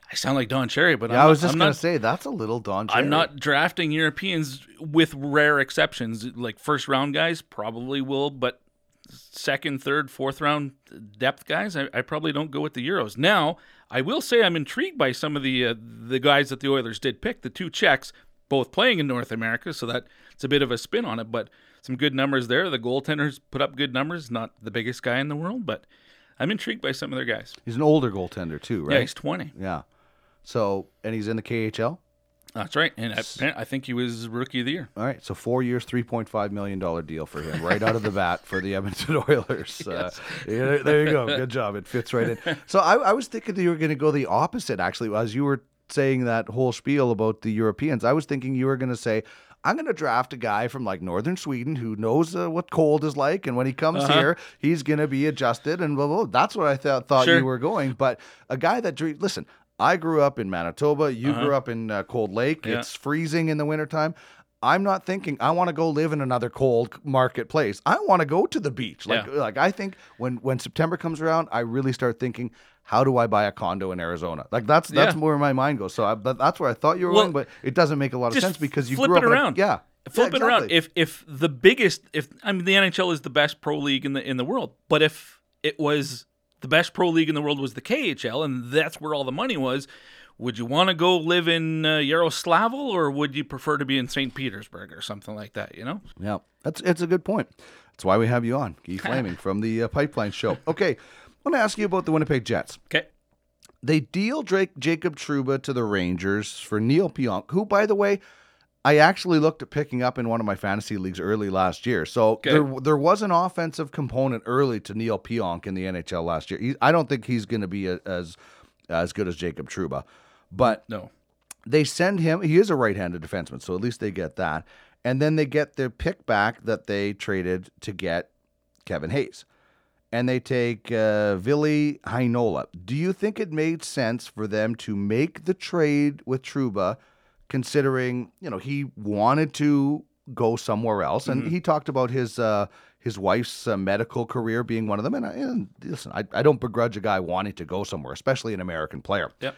I sound like Don Cherry, but yeah, I'm I was just I'm gonna not, say that's a little Don. Cherry. I'm not drafting Europeans with rare exceptions. Like first round guys probably will, but second, third, fourth round depth guys, I, I probably don't go with the Euros. Now, I will say I'm intrigued by some of the uh, the guys that the Oilers did pick, the two Czechs, both playing in North America, so that it's a bit of a spin on it, but some good numbers there. The goaltenders put up good numbers, not the biggest guy in the world, but I'm intrigued by some of their guys. He's an older goaltender too, right? Yeah, he's 20. Yeah. So, and he's in the KHL. That's right, and I, I think he was rookie of the year. All right, so four years, three point five million dollar deal for him, right out of the bat for the Edmonton Oilers. Uh, yeah, there you go, good job. It fits right in. So I, I was thinking that you were going to go the opposite. Actually, as you were saying that whole spiel about the Europeans, I was thinking you were going to say. I'm going to draft a guy from like northern Sweden who knows uh, what cold is like, and when he comes Uh-huh. here, he's going to be adjusted, and blah, blah, blah. That's what I thought thought Sure. you were going. But a guy that listen, I grew up in Manitoba. You Uh-huh. grew up in uh, Cold Lake. Yeah. It's freezing in the wintertime. I'm not thinking I want to go live in another cold marketplace. I want to go to the beach. Like Yeah. like I think when when September comes around, I really start thinking how do I buy a condo in Arizona? Like that's that's Yeah. where my mind goes. So I, that, that's where I thought you were Well, going, but it doesn't make a lot of sense because you flip grew up it a- around. yeah, flip yeah, it around. If if the biggest, if I mean the NHL is the best pro league in the in the world, but if it was the best pro league in the world was the KHL, and that's where all the money was. Would you want to go live in uh, Yaroslavl, or would you prefer to be in St. Petersburg or something like that? You know, Yeah, that's it's a good point. That's why we have you on, Guy Flaming from the uh, Pipeline Show. Okay, I want to ask you about the Winnipeg Jets. okay. They deal Drake Jacob Trouba to the Rangers for Neal Pionk, who, by the way, I actually looked at picking up in one of my fantasy leagues early last year. So Okay. there there was an offensive component early to Neal Pionk in the NHL last year. He, I don't think he's going to be a, as as good as Jacob Trouba, but No, they send him. He is a right-handed defenseman, so at least they get that. And then they get their pick back that they traded to get Kevin Hayes, and they take uh, Vili Heinola. Do you think it made sense for them to make the trade with Trouba, considering you know he wanted to go somewhere else, and he talked about his. Uh, his wife's uh, medical career being one of them, and, I, and listen, I, I don't begrudge a guy wanting to go somewhere, especially an American player. Yep.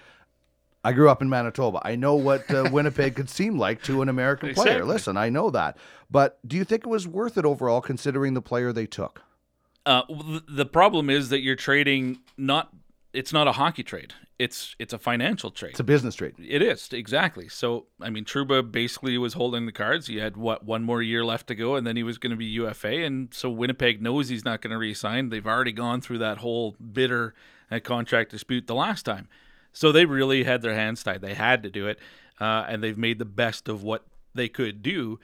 I grew up in Manitoba. I know what uh, Winnipeg could seem like to an American player. Exactly. Listen, I know that. But do you think it was worth it overall considering the player they took? Uh, the problem is that you're trading not. It's not a hockey trade. It's it's a financial trade. It's a business trade. It is exactly. So I mean, Trouba basically was holding the cards. He had what one more year left to go, and then he was going to be UFA. And so Winnipeg knows he's not going to re-sign. They've already gone through that whole bitter uh, contract dispute the last time, so they really had their hands tied. They had to do it, uh, and they've made the best of what they could do.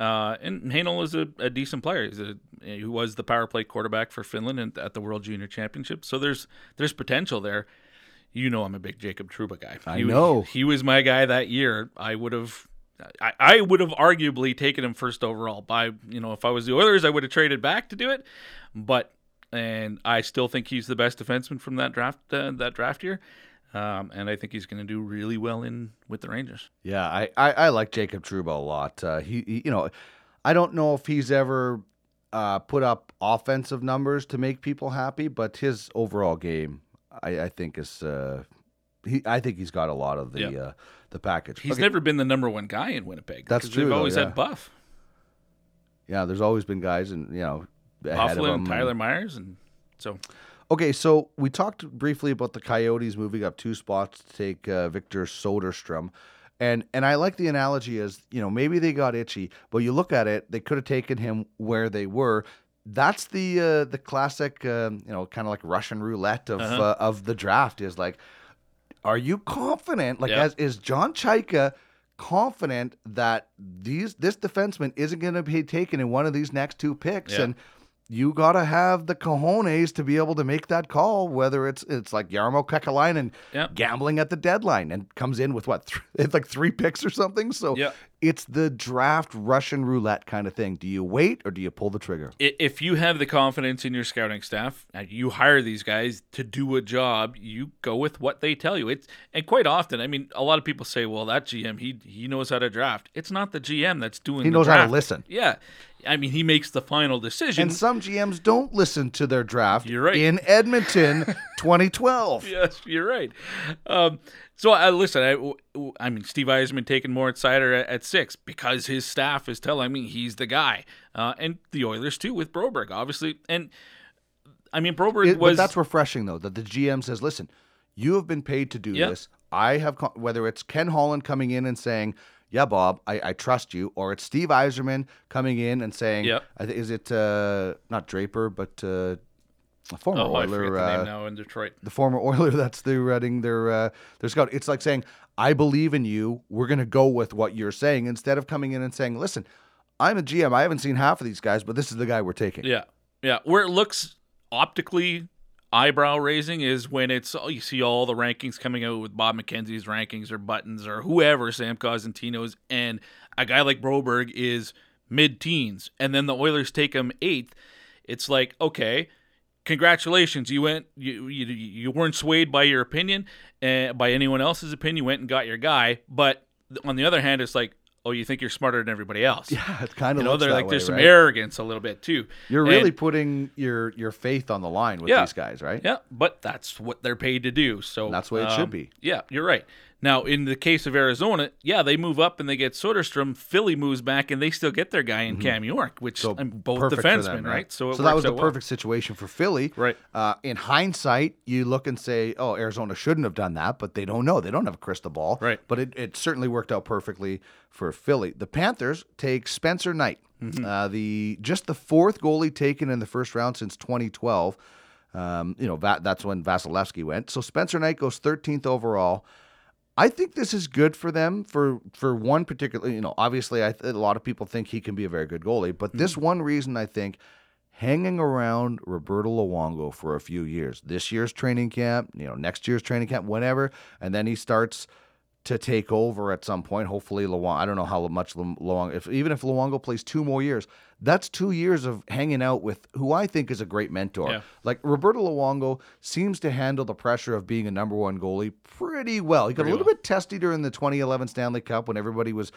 Uh, and Hanel is a, a decent player. He's a he was the power play quarterback for Finland at, at the World Junior Championship. So there's there's potential there. You know I'm a big Jacob Trouba guy. I He- know. he was my guy that year. I would have, I, I would have arguably taken him first overall. By you know, if I was the Oilers, I would have traded back to do it. But and I still think he's the best defenseman from that draft uh, that draft year. Um, and I think he's going to do really well in with the Rangers. Yeah, I, I, I like Jacob Trouba a lot. Uh, he, he, you know, I don't know if he's ever uh, put up offensive numbers to make people happy, but his overall game, I, I think is, uh, he, I think he's got a lot of the Yeah. uh, the package. He's Okay. never been the number one guy in Winnipeg. That's true, They've though, always yeah. had Buff, Yeah, there's always been guys, and you know, Buffalo, and Tyler Myers, and so Okay, so we talked briefly about the Coyotes moving up two spots to take uh, Victor Soderstrom. And and I like the analogy as, you know, maybe they got itchy, but you look at it, they could have taken him where they were. That's the uh, the classic, um, you know, kind of like Russian roulette of Uh-huh. uh, of the draft is like Are you confident? Like, Yeah. as is John Chayka confident that these this defenseman isn't going to be taken in one of these next two picks? Yeah. And you got to have the cojones to be able to make that call. Whether it's it's like Jarmo Kekalainen Yeah. gambling at the deadline and comes in with what th- it's like three picks or something. So Yeah. it's the draft Russian roulette kind of thing. Do you wait or do you pull the trigger? If you have the confidence in your scouting staff and you hire these guys to do a job, you go with what they tell you. It's and quite often, I mean, a lot of people say, "Well, that GM, he he knows how to draft." It's not the GM that's doing. He knows how to listen. Yeah, I mean, he makes the final decision. And some GMs don't listen to their draft You're right. in Edmonton 2012. yes, you're right. Um, so I listen. I, I mean, Steve Yzerman taking Moritz Seider at, at six because his staff is telling me he's the guy, uh, and the Oilers too with Broberg, obviously. And I mean, Broberg It- was but that's refreshing though that the GM says, "Listen, you have been paid to do Yeah. this. I have whether it's Ken Holland coming in and saying." Yeah, Bob, I, I trust you. Or it's Steve Yzerman coming in and saying, Yep. I is it uh, not Draper, but uh, a former oh, I forget Oiler, the uh, name now in Detroit. the former Oiler that's the running their uh, their scout. It's like saying, "I believe in you. We're going to go with what you're saying," instead of coming in and saying, "Listen, I'm a GM. I haven't seen half of these guys, but this is the guy we're taking." Yeah, yeah. Where it looks optically eyebrow raising is when it's oh, you see all the rankings coming out with Bob McKenzie's rankings or Buttons or whoever Sam Cosentino's, and a guy like Broberg is mid teens, and then the Oilers take him eighth. It's like okay. Congratulations, you went. You you, you weren't swayed by your opinion, uh, by anyone else's opinion. You went and got your guy. But on the other hand, it's like, oh, you think you're smarter than everybody else. Yeah, it kind of. You know, like way, there's some right? arrogance a little bit too. You're And- really putting your your faith on the line with Yeah. these guys, right? Yeah, but that's what they're paid to do. So That's the way it should um, be. Yeah, you're right. Now, in the case of Arizona, yeah, they move up and they get Soderstrom. Philly moves back and they still get their guy in Cam York, which Mm-hmm. So I'm both defensemen, them, right? So, it that was the well. perfect situation for Philly. Right. Uh, in hindsight, you look and say, "Oh, Arizona shouldn't have done that," but they don't know. They don't have a crystal ball. Right. But it, it certainly worked out perfectly for Philly. The Panthers take Spencer Knight, Mm-hmm. uh, the just the fourth goalie taken in the first round since 2012. Um, you know, Va- that's when Vasilevskiy went. So Spencer Knight goes 13th overall. I think this is good for them for for one particular. You know, obviously, I th- a lot of people think he can be a very good goalie, but this mm-hmm. one reason I think hanging around Roberto Luongo for a few years, this year's training camp, you know, next year's training camp, whenever, and then he starts to take over at some point. Hopefully, Luongo. I don't know how much Luongo. If even if Luongo plays two more years, that's two years of hanging out with who I think is a great mentor. Yeah. Like Roberto Luongo seems to handle the pressure of being a number one goalie pretty well. He got Pretty a little well. bit testy during the 2011 Stanley Cup when everybody was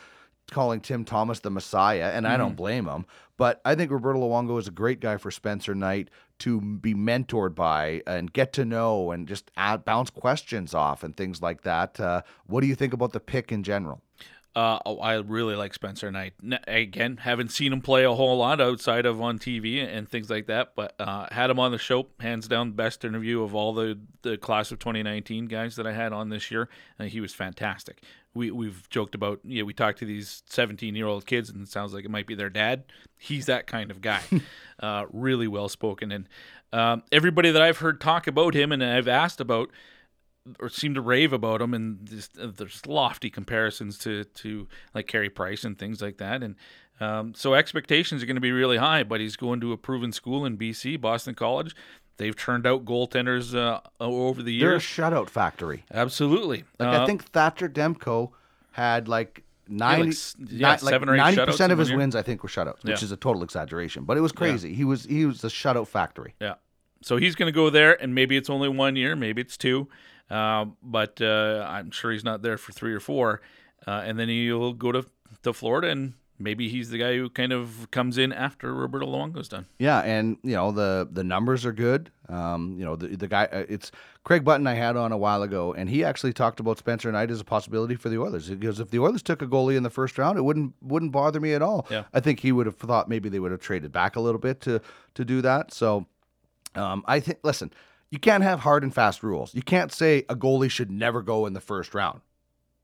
calling Tim Thomas the Messiah, and I Mm-hmm. don't blame him. But I think Roberto Luongo is a great guy for Spencer Knight to be mentored by and get to know and just add, bounce questions off and things like that. Uh, what do you think about the pick in general? Uh, oh, I really like Spencer Knight. Again, haven't seen him play a whole lot outside of on TV and things like that, but uh, had him on the show. Hands down, best interview of all the, the class of 2019 guys that I had on this year. And he was fantastic. We we've joked about yeah we talked to these 17 year old kids and it sounds like it might be their dad. He's that kind of guy. uh, really well spoken and um, everybody that I've heard talk about him and I've asked about or seem to rave about him, and just, uh, there's lofty comparisons to to like Carey Price and things like that, and um, so expectations are going to be really high. But he's going to a proven school in BC, Boston College. They've turned out goaltenders uh, over the years. They're a shutout factory. Absolutely. Like Uh, I think Thatcher Demko had like. 90, s- yeah, seven or eight shutouts percent of his year. wins, I think, were shutouts, which Yeah. is a total exaggeration. But it was crazy. He was he was a shutout factory. Yeah. So he's going to go there, and maybe it's only one year, maybe it's two, um, but uh, I'm sure he's not there for three or four. Uh, and then he'll go to, to Florida, and maybe he's the guy who kind of comes in after Roberto Luongo's done. Yeah, and you know the the numbers are good. Um, you know the the guy uh, it's Craig Button I had on a while ago, and he actually talked about Spencer Knight as a possibility for the Oilers because if the Oilers took a goalie in the first round, it wouldn't wouldn't bother me at all. Yeah. I think he would have thought maybe they would have traded back a little bit to to do that. So um, I think listen, you can't have hard and fast rules. You can't say a goalie should never go in the first round.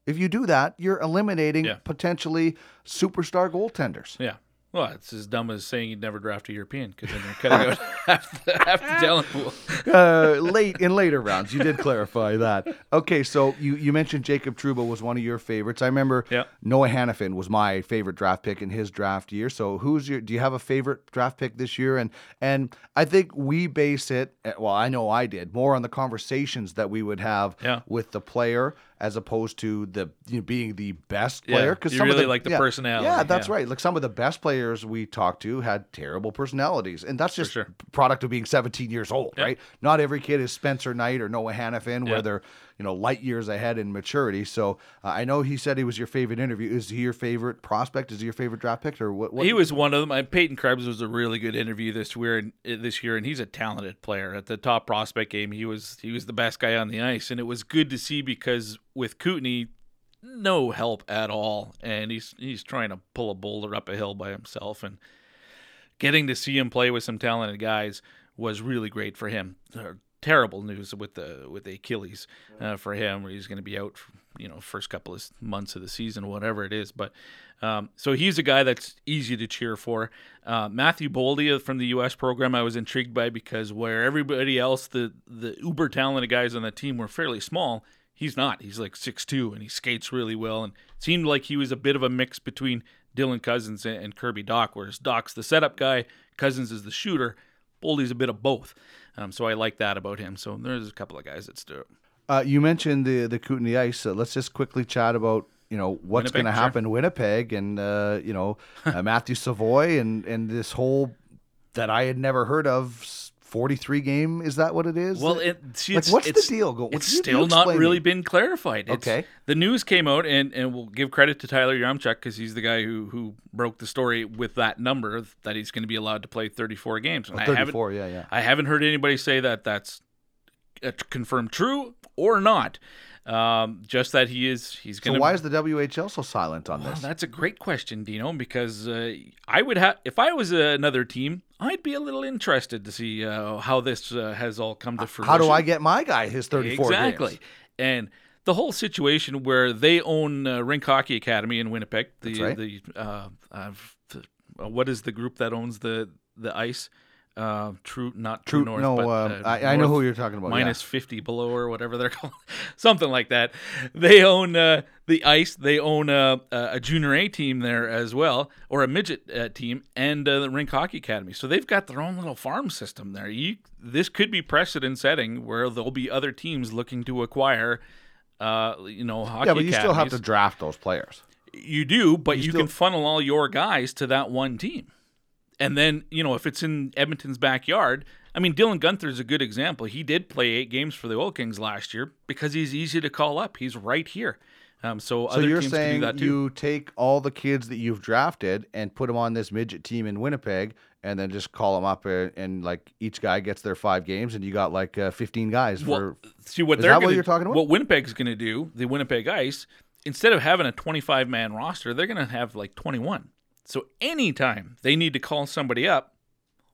If you do that, you're eliminating Yeah. potentially superstar goaltenders. Yeah. Well, it's as dumb as saying you'd never draft a European because then you're cutting out half the, half the talent pool. uh, late in later rounds. You did clarify that. Okay, so you, you mentioned Jacob Trouba was one of your favorites. I remember Yeah. Noah Hanifin was my favorite draft pick in his draft year. So who's your? Do you have a favorite draft pick this year? And and I think we base it. eh, Well, I know I did more on the conversations that we would have Yeah. with the player as opposed to the you know, being the best Yeah, player. you some of really the, like the yeah, personality, Yeah, that's yeah. right. Like some of the best players we talked to had terrible personalities, and that's just sure. product of being 17 years old, Yeah. right? Not every kid is Spencer Knight or Noah Hanifin, Yeah. where they're you know light years ahead in maturity. So uh, I know he said he was your favorite interview. Is he your favorite prospect? Is he your favorite draft pick, or what? what He was one of them. And Peyton Krebs was a really good interview this year, and this year, and he's a talented player. At the top prospect game, he was he was the best guy on the ice, and it was good to see because with Kootenay, no help at all, and he's he's trying to pull a boulder up a hill by himself, and getting to see him play with some talented guys was really great for him. Terrible news with the with Achilles uh, for him, where he's going to be out, for, you know, first couple of months of the season, whatever it is. But um, so he's a guy that's easy to cheer for. Uh, Matthew Boldy from the U.S. program, I was intrigued by because where everybody else, the the uber talented guys on the team were fairly small. He's not. He's like 6'2", and he skates really well. And it seemed like he was a bit of a mix between Dylan Cozens and, and Kirby Dach, whereas Dach's the setup guy, Cozens is the shooter. Boldy's a bit of both. Um, so I like that about him. So there's a couple of guys that stood. Uh, you mentioned the the Kootenay Ice. Uh, let's just quickly chat about you know what's going to sure. happen in Winnipeg and uh, you know uh, Matthew Savoie and and this whole that I had never heard of. 43 game is that what it is Well, it, see, like it's, what's the deal go It's still not really me. been clarified. It's- Okay. The news came out, and, and we'll give credit to Tyler Yaremchuk because he's the guy who, who broke the story with that number that he's going to be allowed to play 34 games. And Oh, I haven't- 34 yeah yeah I haven't heard anybody say that that's uh, confirmed true or not. Um, just that he is he's so going to. why is the WHL so silent on Well, this that's a great question, Dino. Because uh, I would have, if I was uh, another team, I'd be a little interested to see uh, how this uh, has all come to fruition. how do I get my guy his 34 exactly? games? And the whole situation where they own uh, Rink Hockey Academy in Winnipeg. The That's right. the uh, uh, uh, what is the group that owns the the ice? Uh, true, not True, True- North. no, but, um, uh, I- I know who you're talking about, yeah. Minus fifty below or whatever they're called, something like that. They own uh, the ice. They own uh, a junior A team there as well, or a midget uh, team, and uh, the Rink Hockey Academy. So they've got their own little farm system there. You, this could be precedent setting where there'll be other teams looking to acquire. Uh, you know, hockey yeah but you still have to draft those players You do, but you, You can funnel all your guys to that one team. And then, you know, if it's in Edmonton's backyard, I mean, Dylan Guenther is a good example. He did play eight games for the Oil Kings last year because he's easy to call up. He's right here. Um, so, So other you're teams can saying do that too. you take all the kids that you've drafted and put them on this midget team in Winnipeg, and then just call them up, and, and like each guy gets their five games, and you got like uh, 15 guys well, for. see what is they're that what gonna, you're talking about? What Winnipeg's going to do, the Winnipeg Ice, instead of having a 25 man roster, they're going to have like 21. So anytime they need to call somebody up,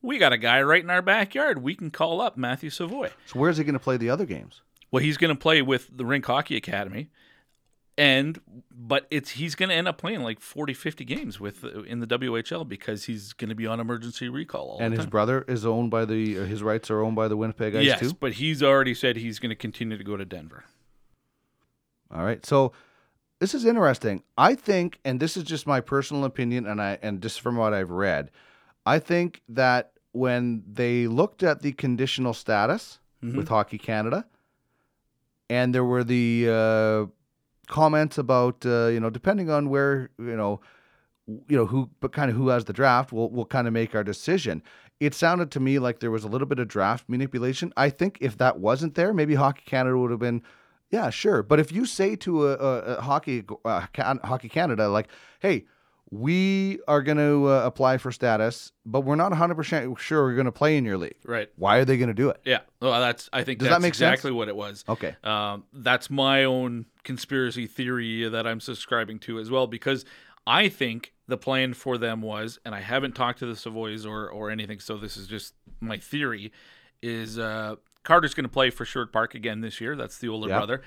we got a guy right in our backyard. We can call up Matthew Savoie. So where's he going to play the other games? Well, he's going to play with the Rink Hockey Academy, and but it's he's going to end up playing like 40, 50 games with uh, in the WHL because he's going to be on emergency recall all and the his brother is owned by the. Uh, his rights are owned by the Winnipeg Ice yes, too. but he's already said he's going to continue to go to Denver. All right. So this is interesting. I think, and this is just my personal opinion, and I and just from what I've read, I think that when they looked at the conditional status Mm-hmm. with Hockey Canada, and there were the uh, comments about uh, you know depending on where you know you know who but kind of who has the draft we'll we'll kind of make our decision it sounded to me like there was a little bit of draft manipulation i think if that wasn't there maybe hockey canada would have been yeah sure but if you say to a, a, a hockey uh, Can- hockey canada like hey we are going to uh, apply for status but we're not 100% sure we're going to play in your league Right. why are they going to do it Yeah. Well, that's I think Does that's that make sense? exactly what it was. Okay. Um, that's my own conspiracy theory that I'm subscribing to as well because I think the plan for them was, and I haven't talked to the Savoys or or anything, so this is just my theory, is uh, Carter's going to play for Sherwood Park again this year. That's the older Yeah. brother.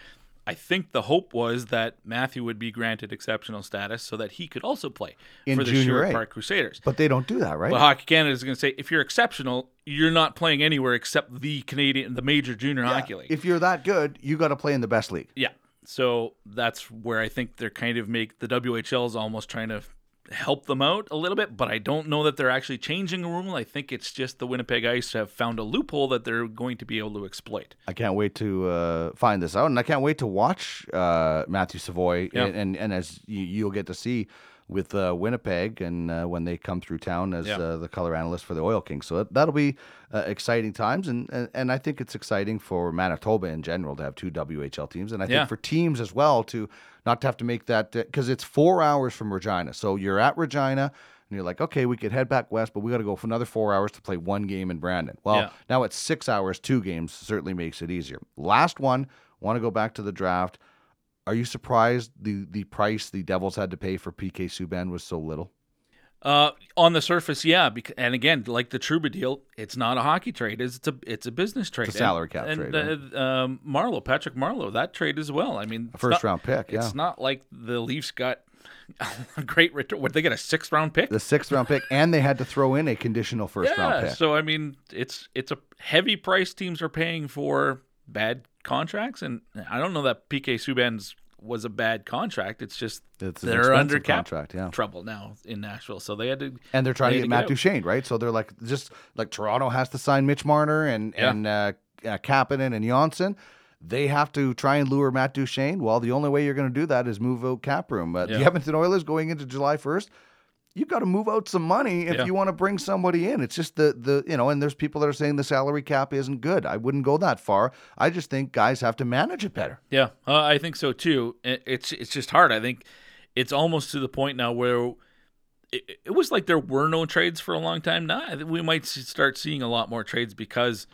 I think the hope was that Matthew would be granted exceptional status so that he could also play In for the Junior Sherwood A. Park Crusaders. But they don't do that, right? Well, Hockey Canada is going to say if you're exceptional, you're not playing anywhere except the Canadian, the major junior Yeah. hockey league. If you're that good, you got to play in the best league. Yeah. So that's where I think they're kind of make the WHL is almost trying to help them out a little bit, but I don't know that they're actually changing a rule. I think it's just the Winnipeg Ice have found a loophole that they're going to be able to exploit. I can't wait to uh, find this out, and I can't wait to watch uh, Matthew Savoie, Yeah. and, and and as you, you'll get to see with uh, Winnipeg, and uh, when they come through town as Yeah. uh, the color analyst for the Oil Kings, so that, that'll be uh, exciting times, and, and and I think it's exciting for Manitoba in general to have two WHL teams, and I think Yeah. for teams as well to not to have to make that because it's four hours from Regina, so you're at Regina. And you're like, okay, we could head back west, but we got to go for another four hours to play one game in Brandon. Well, Yeah. now it's six hours, two games certainly makes it easier. Last one, want to go back to the draft. Are you surprised the the price the Devils had to pay for PK Subban was so little? Uh, on the surface, yeah. Because, and again, like the Trouba deal, it's not a hockey trade. It's a it's a business trade. a salary cap and, trade, And uh, um, Marleau, Patrick Marleau, that trade as well. I mean, it's first not- round pick, yeah. It's not like the Leafs got a great return. What they get a sixth round pick? The sixth round pick, and they had to throw in a conditional first yeah. round pick. So I mean, it's it's a heavy price teams are paying for bad contracts, and I don't know that PK Subban's was a bad contract. It's just It's they're under cap contract, yeah. trouble now in Nashville, so they had to and they're trying to get Matt out. Duchene, right? So they're like just like Toronto has to sign Mitch Marner and Yeah. and uh, uh, Kapanen and Janssen. They have to try and lure Matt Duchene. Well, the only way you're going to do that is move out cap room. But the Yeah. Edmonton Oilers going into July 1st, you've got to move out some money if Yeah. you want to bring somebody in. It's just the the you know, and there's people that are saying the salary cap isn't good. I wouldn't go that far. I just think guys have to manage it better. Yeah, uh, I think so too. It's it's just hard. I think it's almost to the point now where it, it was like there were no trades for a long time. Now I think we might start seeing a lot more trades because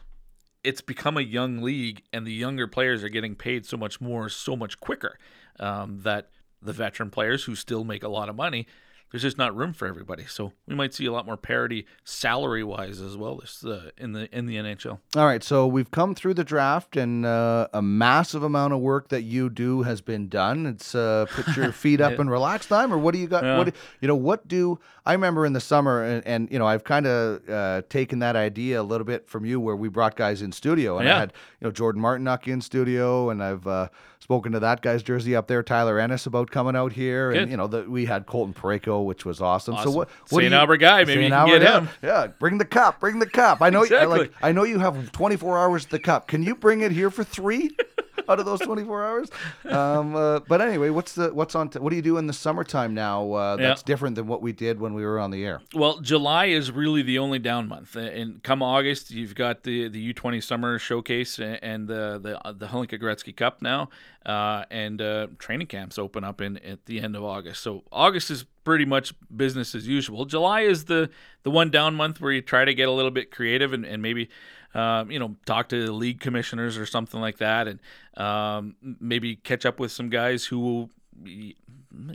it's become a young league, and the younger players are getting paid so much more, so much quicker. Um, that the veteran players who still make a lot of money, there's just not room for everybody. So we might see a lot more parity salary wise as well this uh, in the in the NHL. All right, so we've come through the draft, and uh, a massive amount of work that you do has been done. It's uh, put your feet up and relax time, or what do you got? Yeah. What do- you know? What do I remember in the summer? And, and you know, I've kind of uh, taken that idea a little bit from you, where we brought guys in studio, and I had you know Jordan Martinook in studio, and I've uh, spoken to that guy's jersey up there, Tyler Ennis, about coming out here, and you know that we had Colton Parayko, which was awesome. So what? what St. Albert guy, maybe St. you can Albert, get him. Yeah, bring the cup. Bring the cup. I know. I like. I know you have 24 hours the cup. Can you bring it here for three out of those 24 hours? Um, uh, but anyway, what's the what's on? T- what do you do in the summertime now? Uh, Yeah. that's different than what we did when we were on the air. Well, July is really the only down month, and come August, you've got the the U20 Summer Showcase and the the the Hlinka Gretzky Cup now, uh, and uh, training camps open up in at the end of August. So August is pretty much business as usual. July is the the one down month where you try to get a little bit creative and, and maybe. Um, you know, talk to the league commissioners or something like that, and um, maybe catch up with some guys who will you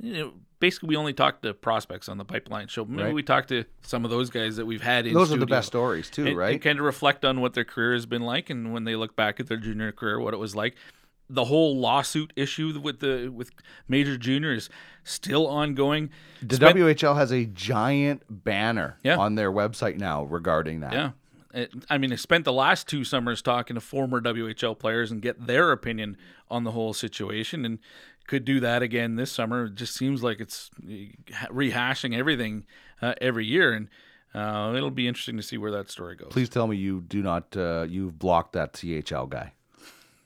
know, basically we only talk to prospects on the pipeline show. Maybe Right. we talk to some of those guys that we've had in Those are the best stories too, and, right? And kind of reflect on what their career has been like, and when they look back at their junior career, what it was like. The whole lawsuit issue with the with Major Junior is still ongoing. the Spent- WHL has a giant banner Yeah. on their website now regarding that. Yeah. It- I mean, I spent the last two summers talking to former WHL players and get their opinion on the whole situation, and could do that again this summer. It just seems like it's uh, rehashing everything uh, every year, and uh, it'll be interesting to see where that story goes. Please tell me you do not. Uh, you've blocked that CHL guy.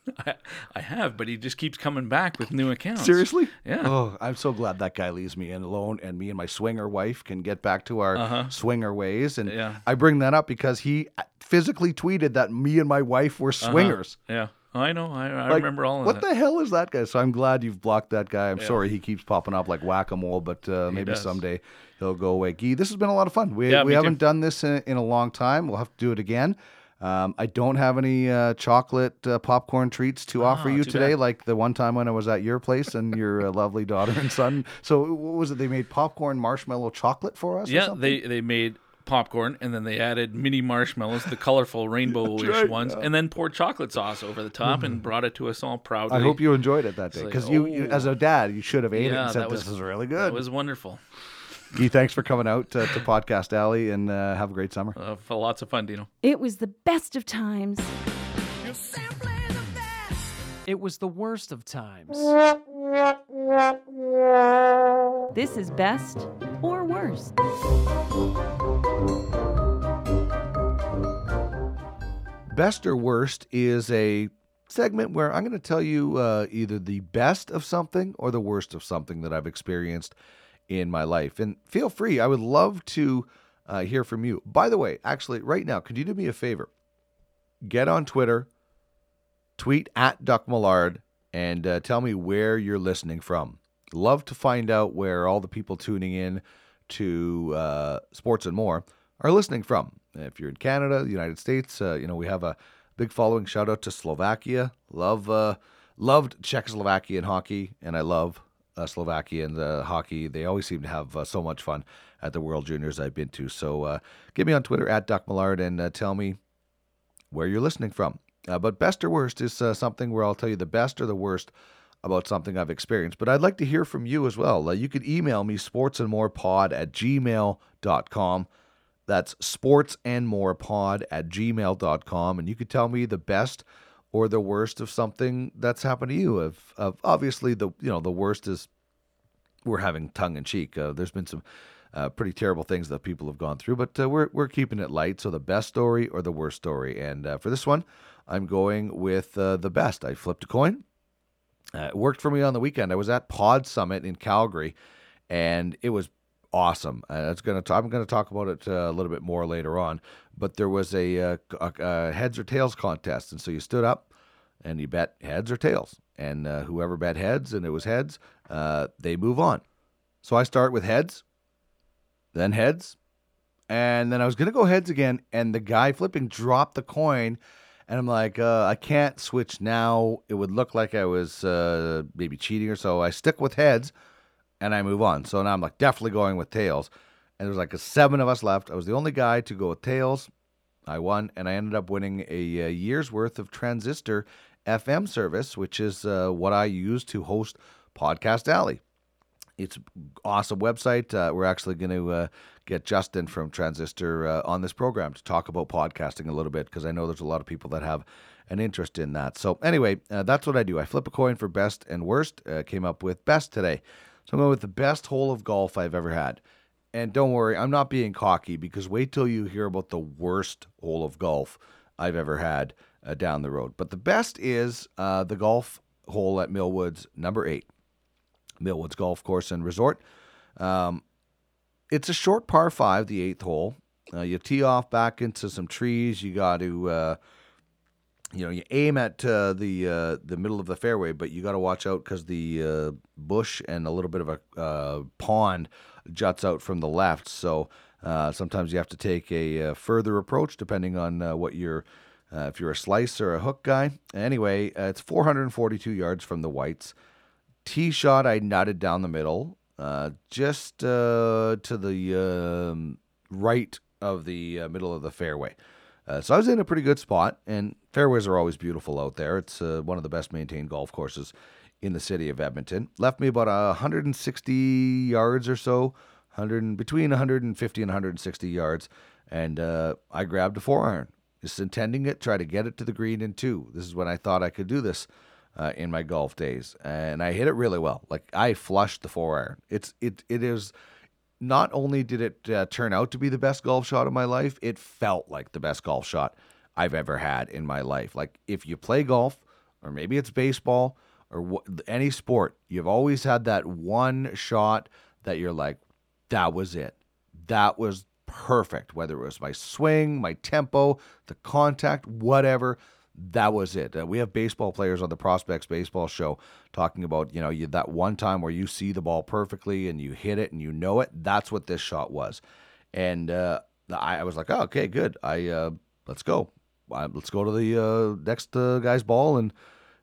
I, I have, but he just keeps coming back with new accounts. Seriously? Yeah. Oh, I'm so glad that guy leaves me in alone, and me and my swinger wife can get back to our Uh-huh. swinger ways. And Yeah. I bring that up because he physically tweeted that me and my wife were swingers. Yeah, I know. I, I Like, remember all of what that. the hell is that guy? So I'm glad you've blocked that guy. I'm sorry he keeps popping up like whack a mole, but uh, maybe does. someday he'll go away. Gee, this has been a lot of fun. We, Yeah, we haven't done this in, in a long time. We'll have to do it again. Um, I don't have any uh, chocolate uh, popcorn treats to offer you today, bad. like the one time when I was at your place and your uh, lovely daughter and son. So what was it? They made popcorn marshmallow chocolate for us. yeah, they they made popcorn, and then they added mini marshmallows, the colorful rainbow-ish right, ones, and then poured chocolate sauce over the top and brought it to us all proudly. I hope you enjoyed it that day like, because you, you, as oh. a dad, you should have ate it Yeah, and said that this was- is really good." It was wonderful. Gee, thanks for coming out uh, to Podcast Alley and uh, have a great summer. Uh, lots of fun, Dino. It was the best of times. It was the worst of times. This is best or worst. Best or worst is a segment where I'm going to tell you uh, either the best of something or the worst of something that I've experienced in my life. And feel free, I would love to uh, hear from you. By the way, actually, right now, could you do me a favor? Get on Twitter, tweet at Duck Millard, and uh, tell me where you're listening from. Love to find out where all the people tuning in to uh, Sports and More are listening from. If you're in Canada, the United States, uh, you know we have a big following. Shout out to Slovakia. Love, uh, loved Czechoslovakian hockey, and I love uh, and uh, hockey. They always seem to have uh, so much fun at the World Juniors I've been to. So uh, get me on Twitter at Duck Millard and uh, tell me where you're listening from. Uh, but best or worst is something where I'll tell you the best or the worst about something I've experienced. But I'd like to hear from you as well. You could email me sportsandmorepod at gmail.com. That's sportsandmorepod at gmail.com. And you could tell me the best or the worst of something that's happened to you. Of, of obviously the you know the worst is we're having tongue in cheek. Uh, there's been some uh, pretty terrible things that people have gone through, but uh, we're we're keeping it light. So the best story or the worst story, and uh, for this one, I'm going with uh, the best. I flipped a coin. Uh, it worked for me on the weekend. I was at Pod Summit in Calgary, and it was awesome. Uh, it's gonna t- I'm going to talk about it uh, a little bit more later on. But there was a, uh, a, a heads or tails contest, and so you stood up and you bet heads or tails, and uh, whoever bet heads and it was heads, uh, they move on. So I start with heads, then heads, and then I was going to go heads again, and the guy flipping dropped the coin. And I'm like, uh, I can't switch now. It would look like I was uh, maybe cheating or so. I stick with heads and I move on. So now I'm like definitely going with tails. And there's like a seven of us left. I was the only guy to go with tails. I won, and I ended up winning a, a year's worth of Transistor FM service, which is uh, what I use to host Podcast Alley. It's awesome website. Uh, we're actually going to uh, get Justin from Transistor uh, on this program to talk about podcasting a little bit because I know there's a lot of people that have an interest in that. So anyway, uh, that's what I do. I flip a coin for best and worst. Uh, came up with best today. So I'm going with the best hole of golf I've ever had. And don't worry, I'm not being cocky because wait till you hear about the worst hole of golf I've ever had uh, down the road. But the best is uh, the golf hole at Millwoods, number eight. Millwoods Golf Course and Resort. Um, it's a short par five, the eighth hole. Uh, you tee off back into some trees. You got to, uh, you know, you aim at uh, the uh, the middle of the fairway, but you got to watch out because the uh, bush and a little bit of a uh, pond juts out from the left. So uh, sometimes you have to take a, uh further approach depending on what you're. If you're a slice or a hook guy. Anyway, it's 442 yards from the whites. Tee shot, I nutted down the middle, just to the um, right of the middle of the fairway. Uh, so I was in a pretty good spot, and fairways are always beautiful out there. It's uh, one of the best maintained golf courses in the city of Edmonton. Left me about 160 yards or so, 100 between 150 and 160 yards, and uh, I grabbed a four iron, just intending it, try to get it to the green in two. This is when I thought I could do this uh, in my golf days, and I hit it really well. Like I flushed the four iron. It's it it is. Not only did it uh, turn out to be the best golf shot of my life, it felt like the best golf shot I've ever had in my life. Like if you play golf, or maybe it's baseball, or wh- any sport, you've always had that one shot that you're like, that was it. That was perfect. Whether it was my swing, my tempo, the contact, whatever that was it. Uh, we have baseball players on the Prospects Baseball Show talking about, you know, you, that one time where you see the ball perfectly and you hit it and you know it. That's what this shot was. And uh, I, I was like, oh, okay, good. I uh, let's go. Uh, let's go to the uh, next uh, guy's ball and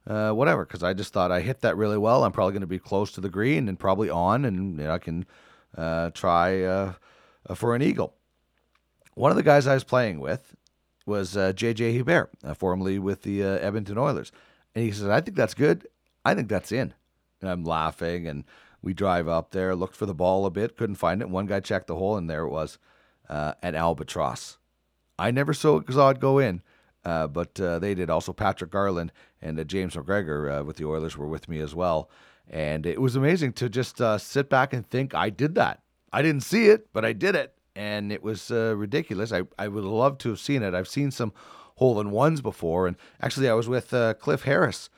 uh, whatever. Because I just thought I hit that really well. I'm probably going to be close to the green and probably on, and you know, I can try for an eagle. one of the guys I was playing with was uh, JJ Hubert, uh, formerly with the uh, Edmonton Oilers. And he says, I think that's good. I think that's in. And I'm laughing, and we drive up there, looked for the ball a bit, couldn't find it. One guy checked the hole, and there it was uh, an albatross. I never saw it go in, uh, but uh, they did. Also, Patrick Garland and uh, James McGregor uh, with the Oilers were with me as well. And it was amazing to just uh, sit back and think, I did that. I didn't see it, but I did it. And it was ridiculous. I, I would love to have seen it. I've seen some hole in ones before. And actually, I was with Cliff Harris,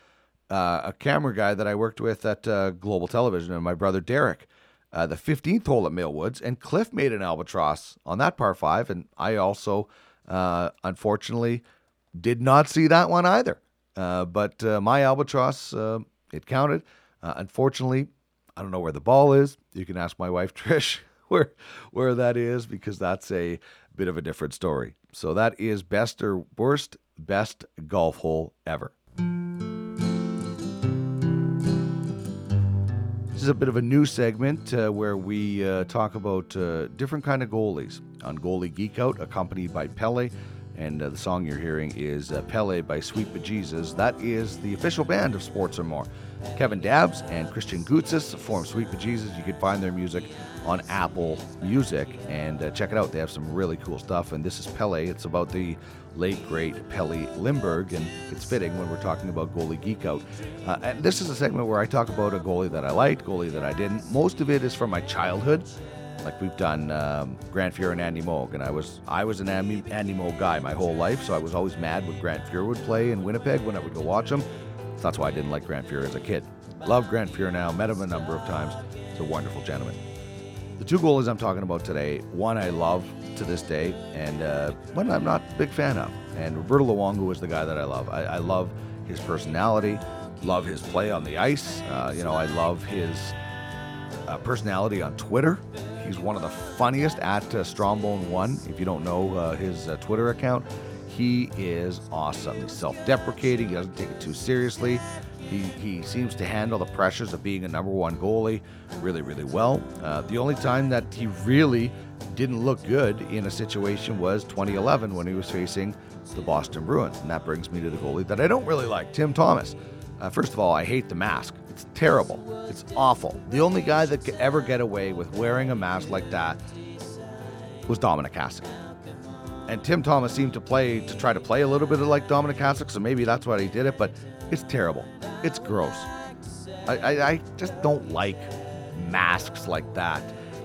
a camera guy that I worked with at Global Television, and my brother Derek uh, the 15th hole at Millwoods, and Cliff made an albatross on that par five, and I also, uh, unfortunately, did not see that one either. Uh, but uh, my albatross, uh, it counted. Uh, unfortunately, I don't know where the ball is. You can ask my wife Trish where where that is because that's a bit of a different story. So that is best or worst best golf hole ever. This is a bit of a new segment uh, where we uh, talk about uh, different kind of goalies on Goalie Geek Out, accompanied by Pele. And uh, the song you're hearing is uh, Pele by Sweet Bejesus. That is the official band of Sports or More. Kevin Dabbs and Christian Gutzis form Sweet Bejesus. You can find their music on Apple Music and uh, check it out. They have some really cool stuff. And this is Pele. It's about the late great Pelle Lindbergh, and it's fitting when we're talking about goalie geek out. Uh, and this is a segment where I talk about a goalie that I liked, goalie that I didn't. Most of it is from my childhood. Like we've done um, Grant Fuhr and Andy Moog, and I was I was an Andy, Andy Moog guy my whole life, so I was always mad when Grant Fuhr would play in Winnipeg when I would go watch him. So that's why I didn't like Grant Fuhr as a kid. Love Grant Fuhr now, met him a number of times. He's a wonderful gentleman. The two goalies I'm talking about today, one I love to this day, and uh, one I'm not a big fan of. And Roberto Luongo is the guy that I love. I, I love his personality, love his play on the ice. Uh, you know, I love his uh, personality on Twitter. He's one of the funniest at uh, Strombone1. If you don't know uh, his uh, Twitter account, he is awesome. He's self deprecating, he doesn't take it too seriously. He, he seems to handle the pressures of being a number one goalie really, really well. Uh, the only time that he really didn't look good in a situation was 2011 when he was facing the Boston Bruins. And that brings me to the goalie that I don't really like, Tim Thomas. Uh, first of all, I hate the mask. It's terrible. It's awful. The only guy that could ever get away with wearing a mask like that was Dominik Hasek. And Tim Thomas seemed to play to try to play a little bit of like Dominik Hasek, so maybe that's why he did it. But it's terrible. It's gross. I, I, I just don't like masks like that.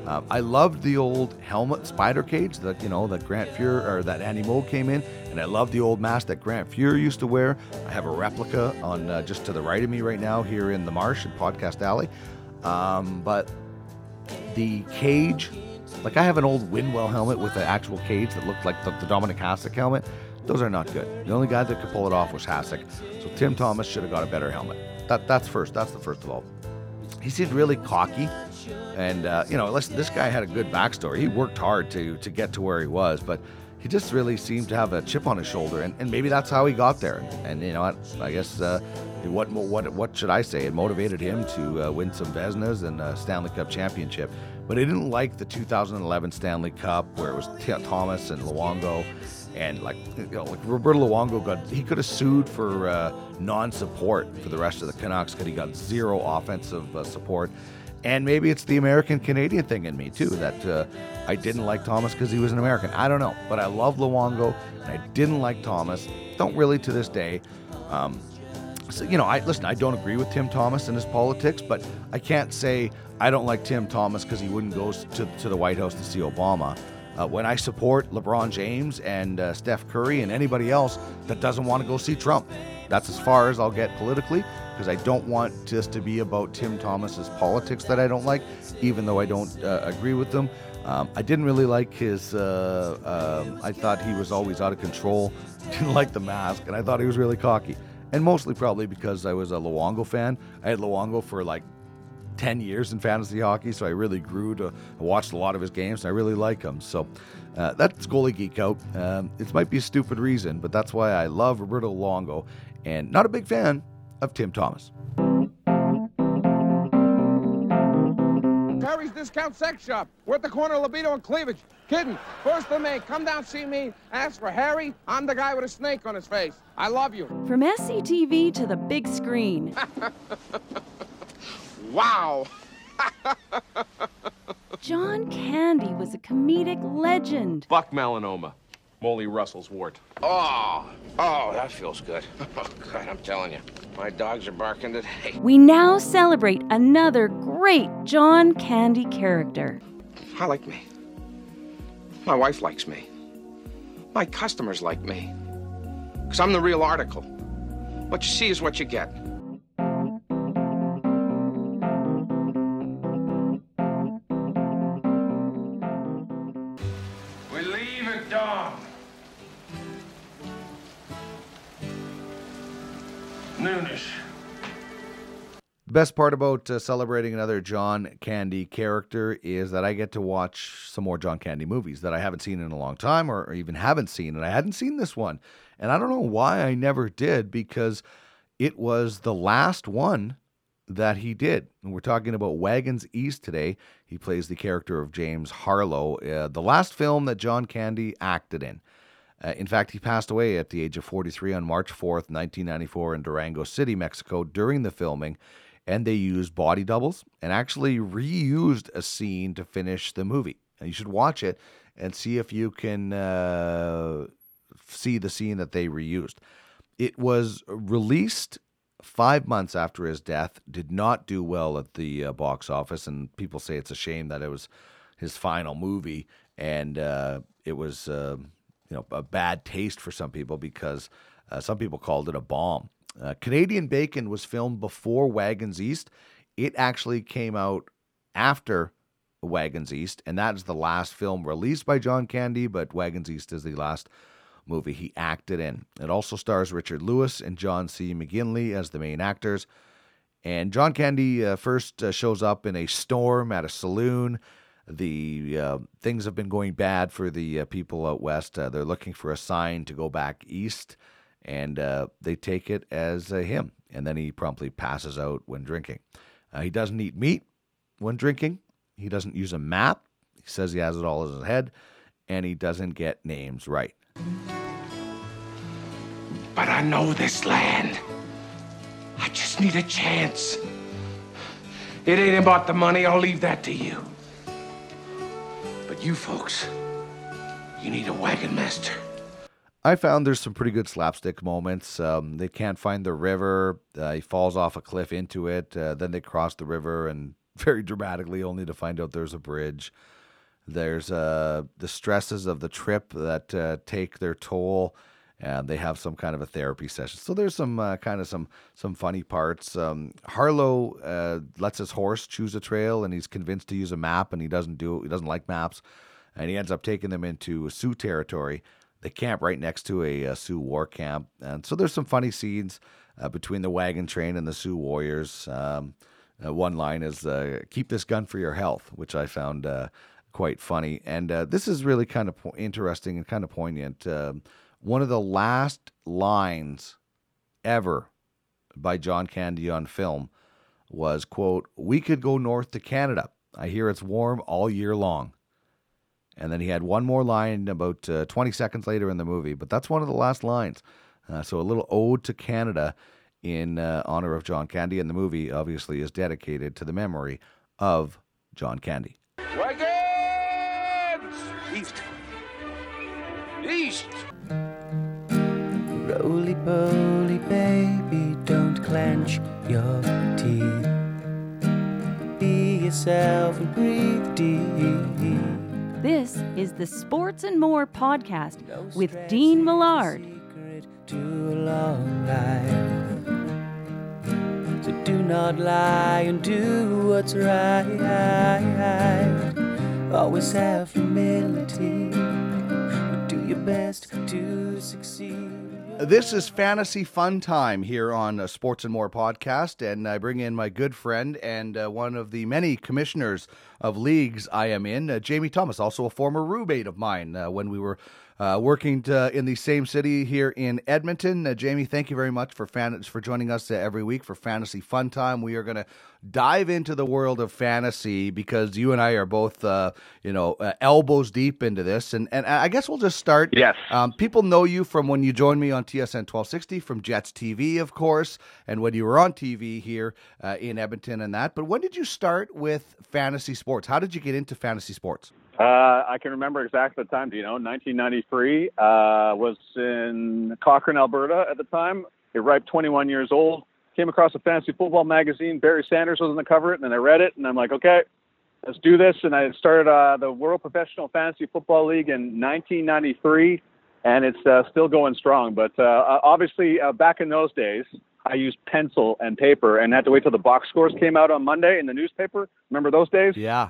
Uh, I loved the old helmet spider cage that you know that Grant Fuhr or that Andy Moog came in, and I love the old mask that Grant Fuhr used to wear. I have a replica on uh, just to the right of me right now here in the Marsh in Podcast Alley. Um, but the cage, like I have an old Winwell helmet with an actual cage that looked like the, the Dominik Hasek helmet. Those are not good. The only guy that could pull it off was Hasek. So Tim Thomas should have got a better helmet. That that's first. That's the first of all. He seemed really cocky and uh, you know, listen, this guy had a good backstory. He worked hard to to get to where he was, but he just really seemed to have a chip on his shoulder, and, and maybe that's how he got there. And, you know, I, I guess uh, what what what should I say? It motivated him to uh, win some Vezinas and a Stanley Cup championship. But I didn't like the 2011 Stanley Cup where it was Thomas and Luongo, and like you know, like Roberto Luongo got he could have sued for uh, non-support for the rest of the Canucks because he got zero offensive uh, support. And maybe it's the American Canadian thing in me too that uh, I didn't like Thomas because he was an American. I don't know, but I love Luongo and I didn't like Thomas. Don't really to this day. Um, so, you know, I listen. I don't agree with Tim Thomas and his politics, but I can't say I don't like Tim Thomas because he wouldn't go to, to the White House to see Obama. Uh, when I support LeBron James and uh, Steph Curry and anybody else that doesn't want to go see Trump, that's as far as I'll get politically because I don't want this to be about Tim Thomas's politics that I don't like, even though I don't uh, agree with them. Um, I didn't really like his. Uh, uh, I thought he was always out of control. Didn't like the mask, and I thought he was really cocky. And mostly probably because I was a Luongo fan. I had Luongo for like 10 years in fantasy hockey, so I really grew to I watched a lot of his games. I really like him. So uh, that's goalie geek out. Um, it might be a stupid reason, but that's why I love Roberto Luongo, and not a big fan of Tim Thomas. Harry's discount sex shop. We're at the corner of Libido and Cleavage. Kidding. First of May, come down, see me. Ask for Harry. I'm the guy with a snake on his face. I love you. From SCTV to the big screen. wow. John Candy was a comedic legend. Buck melanoma. Molly Russell's wart. Oh, oh, that feels good. Oh, God, I'm telling you, my dogs are barking today. We now celebrate another great John Candy character. I like me. My wife likes me. My customers like me. Because I'm the real article. What you see is what you get. Best part about uh, celebrating another John Candy character is that I get to watch some more John Candy movies that I haven't seen in a long time or, even haven't seen. And I hadn't seen this one. And I don't know why I never did because it was the last one that he did. And we're talking about Wagons East today. He plays the character of James Harlow, uh, the last film that John Candy acted in. Uh, in fact, he passed away at the age of 43 on March 4th, 1994, in Durango City, Mexico, during the filming. And they used body doubles and actually reused a scene to finish the movie. And you should watch it and see if you can uh, see the scene that they reused. It was released five months after his death, did not do well at the uh, box office, and people say it's a shame that it was his final movie, and uh, it was uh, you know a bad taste for some people because uh, some people called it a bomb. Uh, Canadian Bacon was filmed before Wagons East. It actually came out after Wagons East, and that is the last film released by John Candy, but Wagons East is the last movie he acted in. It also stars Richard Lewis and John C. McGinley as the main actors. And John Candy uh, first uh, shows up in a storm at a saloon. The uh, things have been going bad for the uh, people out west. Uh, they're looking for a sign to go back east, and uh, they take it as him. And then he promptly passes out when drinking. he doesn't eat meat when drinking. He doesn't use a map. He says he has it all in his head, and he doesn't get names right. But I know this land. I just need a chance. It ain't about the money, I'll leave that to you. But you folks, you need a wagon master. I found there's some pretty good slapstick moments. Um, they can't find the river. Uh, he falls off a cliff into it. Uh, then they cross the river and very dramatically, only to find out there's a bridge. There's uh, the stresses of the trip that uh, take their toll, and they have some kind of a therapy session. So there's some uh, kind of some some funny parts. Um, Harlow uh, lets his horse choose a trail, and he's convinced to use a map, and he doesn't do. He doesn't like maps, and he ends up taking them into Sioux territory. They camp right next to a, a Sioux war camp, and so there's some funny scenes uh, between the wagon train and the Sioux warriors. Um, uh, one line is "Keep this gun for your health," which I found quite funny. And uh, this is really kind of po- interesting and kind of poignant. Uh, one of the last lines ever by John Candy on film was, quote, we could go north to Canada. I hear it's warm all year long. And then he had one more line about uh, 20 seconds later in the movie, but that's one of the last lines. Uh, so a little ode to Canada in uh, honor of John Candy. And the movie obviously is dedicated to the memory of John Candy. Wagons! East. East. Roly poly, baby, don't clench your teeth. Be yourself and breathe deep. This is the Sports and More podcast with Dean Millard. To long life. So do not lie and do what's right. Always have humility. Do your best to succeed. This is Fantasy Fun Time here on uh, Sports and More podcast, and I bring in my good friend and uh, one of the many commissioners of leagues I am in. Uh, Jamie Thomas, also a former roommate of mine uh, when we were uh, working to, in the same city here in Edmonton. Uh, Jamie, thank you very much for fan- for joining us uh, every week for Fantasy Fun Time. We are going to dive into the world of fantasy because you and I are both, uh, you know, uh, elbows deep into this. And and I guess we'll just start. Yes. Um, people know you from when you joined me on TSN 1260 from Jets TV, of course, and when you were on TV here uh, in Edmonton and that. But when did you start with fantasy sports? How did you get into fantasy sports? Uh, I can remember exactly the time. Do you know? 1993. Uh, was in Cochrane, Alberta at the time. A ripe 21 years old. Came across a fantasy football magazine. Barry Sanders was on the cover, and then I read it, and I'm like, okay, let's do this. And I started uh, the World Professional Fantasy Football League in 1993, and it's uh, still going strong. But uh, obviously, uh, back in those days, I used pencil and paper, and had to wait till the box scores came out on Monday in the newspaper. Remember those days? Yeah.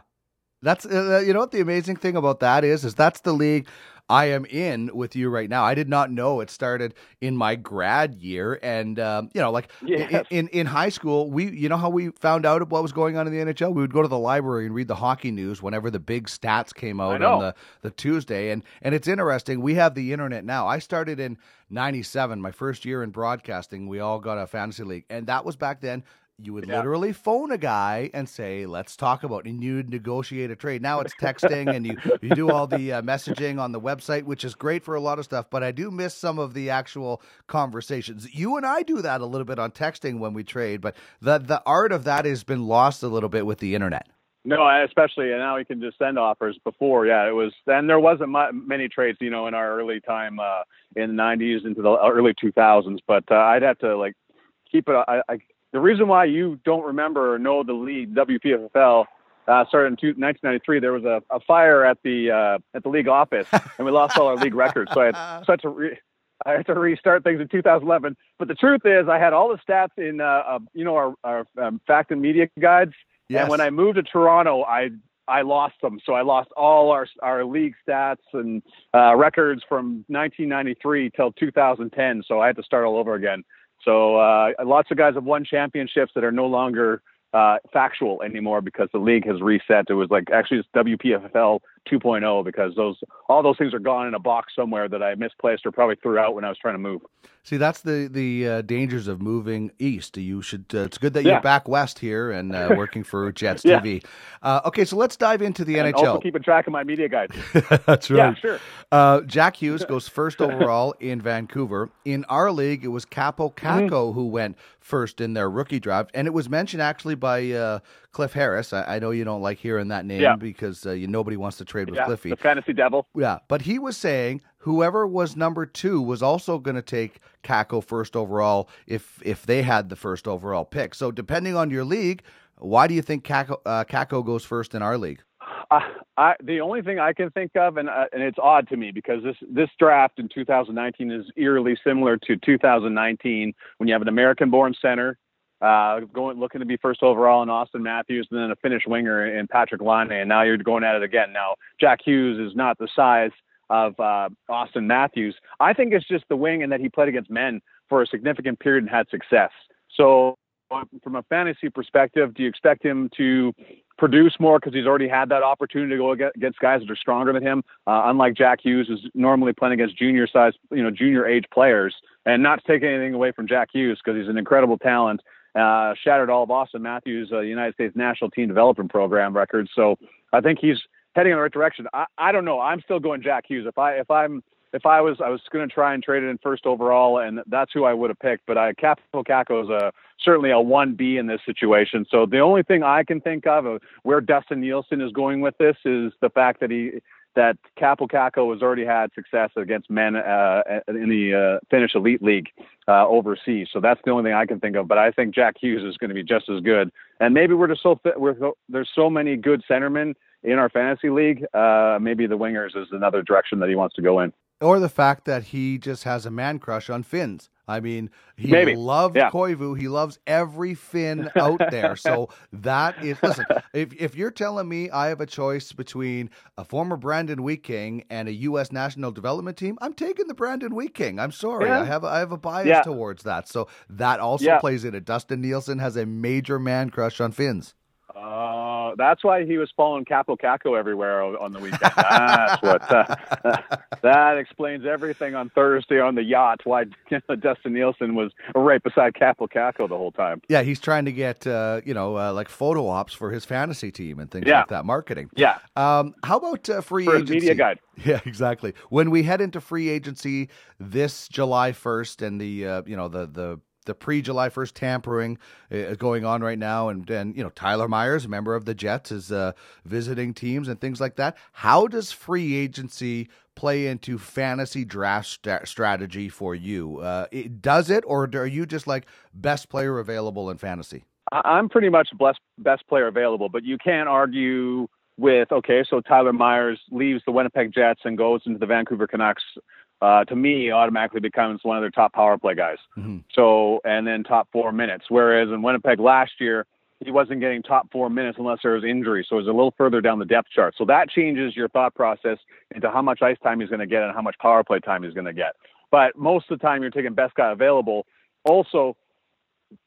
That's uh, you know what the amazing thing about that is is that's the league I am in with you right now. I did not know it started in my grad year, and um, you know, like yes. in, in, in high school, we you know how we found out what was going on in the NHL. We would go to the library and read the hockey news whenever the big stats came out on the, the Tuesday, and and it's interesting. We have the internet now. I started in '97, my first year in broadcasting. We all got a fantasy league, and that was back then you would yeah. literally phone a guy and say, "Let's talk about," it. and you'd negotiate a trade. Now it's texting, and you you do all the uh, messaging on the website, which is great for a lot of stuff. But I do miss some of the actual conversations. You and I do that a little bit on texting when we trade, but the the art of that has been lost a little bit with the internet. No, especially and now we can just send offers. Before, yeah, it was. And there wasn't many trades, you know, in our early time uh, in the '90s into the early 2000s. But uh, I'd have to like keep it. I, I the reason why you don't remember or know the league WPFL uh, started in two, 1993. There was a, a fire at the uh, at the league office, and we lost all our league records. So I had, so I had to re- I had to restart things in 2011. But the truth is, I had all the stats in uh, uh you know our, our um, fact and media guides. Yes. And when I moved to Toronto, I I lost them. So I lost all our our league stats and uh, records from 1993 till 2010. So I had to start all over again. So uh, lots of guys have won championships that are no longer uh, factual anymore because the league has reset. It was like actually it's WPFL 2.0 because those all those things are gone in a box somewhere that I misplaced or probably threw out when I was trying to move. See, that's the the uh, dangers of moving east. You should. Uh, it's good that Yeah. you're back west here and uh, working for Jets Yeah. TV. Uh, okay, so let's dive into the and NHL. also keeping track of my media guide. That's right. Yeah, sure. Uh, Jack Hughes goes first overall in Vancouver. In our league, it was Kaapo Mm-hmm. Kakko who went first in their rookie draft, and it was mentioned actually by uh, Cliff Harris. I, I know you don't like hearing that name Yeah. because uh, you, nobody wants to trade with Yeah, Cliffy. the fantasy devil. Yeah, but he was saying whoever was number two was also going to take Kakko first overall if if they had the first overall pick. So depending on your league, why do you think Kakko, uh, Kakko goes first in our league? Uh, I, the only thing I can think of, and uh, and it's odd to me because this this draft in 2019 is eerily similar to 2019 when you have an American-born center uh, going looking to be first overall in Auston Matthews, and then a Finnish winger in Patrik Laine. and now you're going at it again. Now Jack Hughes is not the size of uh, Auston Matthews. I think it's just the wing and that he played against men for a significant period and had success. So from a fantasy perspective, do you expect him to produce more because he's already had that opportunity to go against guys that are stronger than him? Uh, unlike Jack Hughes, who's normally playing against junior size, you know, junior age players, and not to take anything away from Jack Hughes because he's an incredible talent. Uh, shattered all of Auston Matthews' uh, United States National Team Development Program records. So I think he's heading in the right direction. I, I don't know. I'm still going Jack Hughes. If I if I'm if I was I was going to try and trade it in first overall, and that's who I would have picked. But I Kaapo Kakko is a certainly a one B in this situation. So the only thing I can think of of where Dustin Nielsen is going with this is the fact that he that Kaapo Kakko has already had success against men uh, in the uh, Finnish Elite League uh, overseas. So that's the only thing I can think of. But I think Jack Hughes is going to be just as good. And maybe we're just so we're so, there's so many good centermen in our fantasy league. Uh, maybe the wingers is another direction that he wants to go in. Or the fact that he just has a man crush on Finns. I mean, he Maybe. loves Yeah. Koivu. He loves every Finn out there. So that is listen. If if you're telling me I have a choice between a former Brandon Wheat King and a U.S. national development team, I'm taking the Brandon Wheat King. I'm sorry, Yeah. I have I have a bias Yeah. towards that. So that also plays in it. Dustin Nielsen has a major man crush on Finns. Uh, that's why he was following Kaapo Kakko everywhere on the weekend. That's what. Uh, that explains everything on Thursday on the yacht. Why Dustin Nielsen was right beside Kaapo Kakko the whole time. Yeah, he's trying to get uh, you know uh, like photo ops for his fantasy team and things Yeah. like that, marketing. Yeah. Um, how about uh, free For agency? media guide. Yeah, exactly. When we head into free agency this July first, and the uh, you know the the the pre July first tampering uh, is going on right now, and and you know Tyler Myers, a member of the Jets, is uh, visiting teams and things like that. How does free agency play into fantasy draft sta- strategy for you? Uh, it, does it, or are you just like best player available in fantasy? I'm pretty much best best player available, but you can't argue with okay. So Tyler Myers leaves the Winnipeg Jets and goes into the Vancouver Canucks. Uh, to me, automatically becomes one of their top power play guys. So and then top four minutes. Whereas in Winnipeg last year, he wasn't getting top four minutes unless there was injury. So it was a little further down the depth chart. So that changes your thought process into how much ice time he's going to get and how much power play time he's going to get. But most of the time, you're taking best guy available. Also,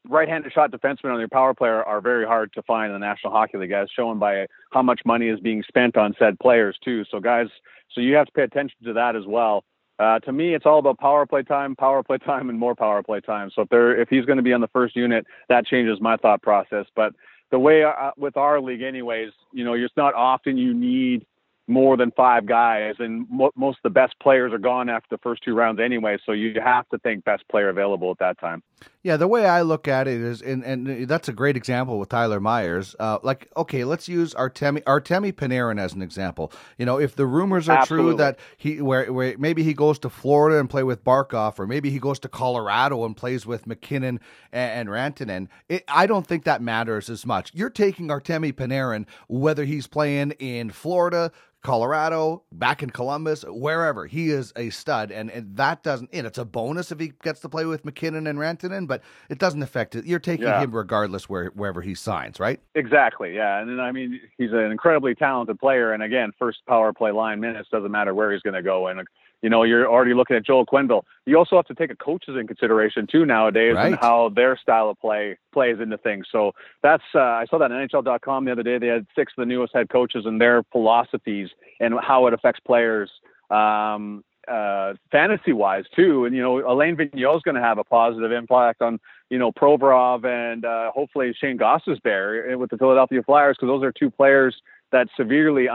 right-handed shot defensemen on your power play are, are very hard to find in the National Hockey League, as shown by how much money is being spent on said players too. So guys, so you have to pay attention to that as well. Uh, to me, it's all about power play time, power play time, and more power play time. So if they're if he's going to be on the first unit, that changes my thought process. But the way uh, with our league, anyways, you know, it's not often you need more than five guys, and mo- most of the best players are gone after the first two rounds anyway. So you have to think best player available at that time. Yeah, the way I look at it is, and, and that's a great example with Tyler Myers. Uh, like, okay, let's use Artemi Artemi Panarin as an example. You know, if the rumors are true that he, where, where maybe he goes to Florida and play with Barkov, or maybe he goes to Colorado and plays with MacKinnon and, and Rantanen, it, I don't think that matters as much. You're taking Artemi Panarin whether he's playing in Florida. Colorado, back in Columbus, wherever he is a stud, and, and that doesn't. And it's a bonus if he gets to play with MacKinnon and Rantanen, but it doesn't affect it. You're taking Yeah. him regardless where wherever he signs, right? Exactly, yeah. And then I mean, he's an incredibly talented player, and again, first power play line minutes doesn't matter where he's going to go. And you know, you're already looking at Joel Quenneville. You also have to take a coaches in consideration too nowadays, and how their style of play plays into things. So that's uh, I saw that on NHL.com the other day. They had six of the newest head coaches and their philosophies and how it affects players. Um, uh, fantasy wise too, and you know Alain Vigneault is going to have a positive impact on you know Provorov and uh, hopefully Shayne Gostisbehere with the Philadelphia Flyers because those are two players that severely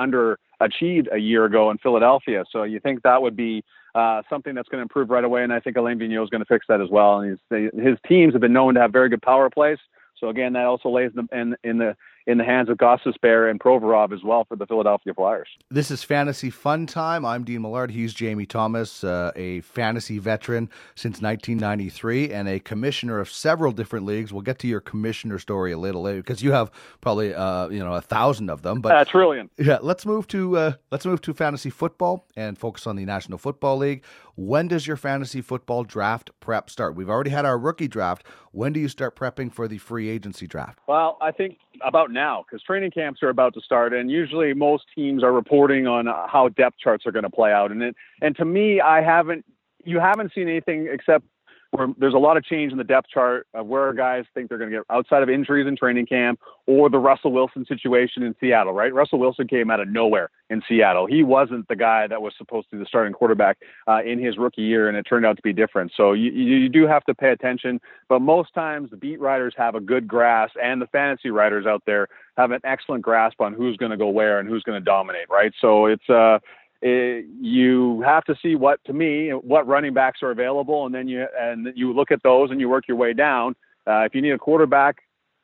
underachieved a year ago in Philadelphia. So you think that would be uh, something that's going to improve right away, and I think Alain Vigneault is going to fix that as well. And his teams have been known to have very good power plays. So again, that also lays in in, in the in the hands of Gostisbehere and Provorov as well for the Philadelphia Flyers. This is Fantasy Fun Time. I'm Dean Millard. He's Jamie Thomas, uh, a fantasy veteran since 1993 and a commissioner of several different leagues. We'll get to your commissioner story a little later because you have probably uh, you know a thousand of them. But a trillion. Yeah, let's move to uh, let's move to fantasy football and focus on the National Football League. When does your fantasy football draft prep start? We've already had our rookie draft. When do you start prepping for the free agency draft? Well, I think about now because training camps are about to start, and usually most teams are reporting on how depth charts are going to play out. And it, and to me, I haven't you haven't seen anything except there's a lot of change in the depth chart of where guys think they're going to get outside of injuries in training camp or the Russell Wilson situation in Seattle. Right, Russell Wilson came out of nowhere in Seattle. He wasn't the guy that was supposed to be the starting quarterback uh, in his rookie year, and it turned out to be different. So you, you you do have to pay attention. But most times the beat writers have a good grasp, and the fantasy writers out there have an excellent grasp on who's going to go where and who's going to dominate. Right. So it's uh it, you have to see what to me what running backs are available, and then you and you look at those and you work your way down. Uh, if you need a quarterback,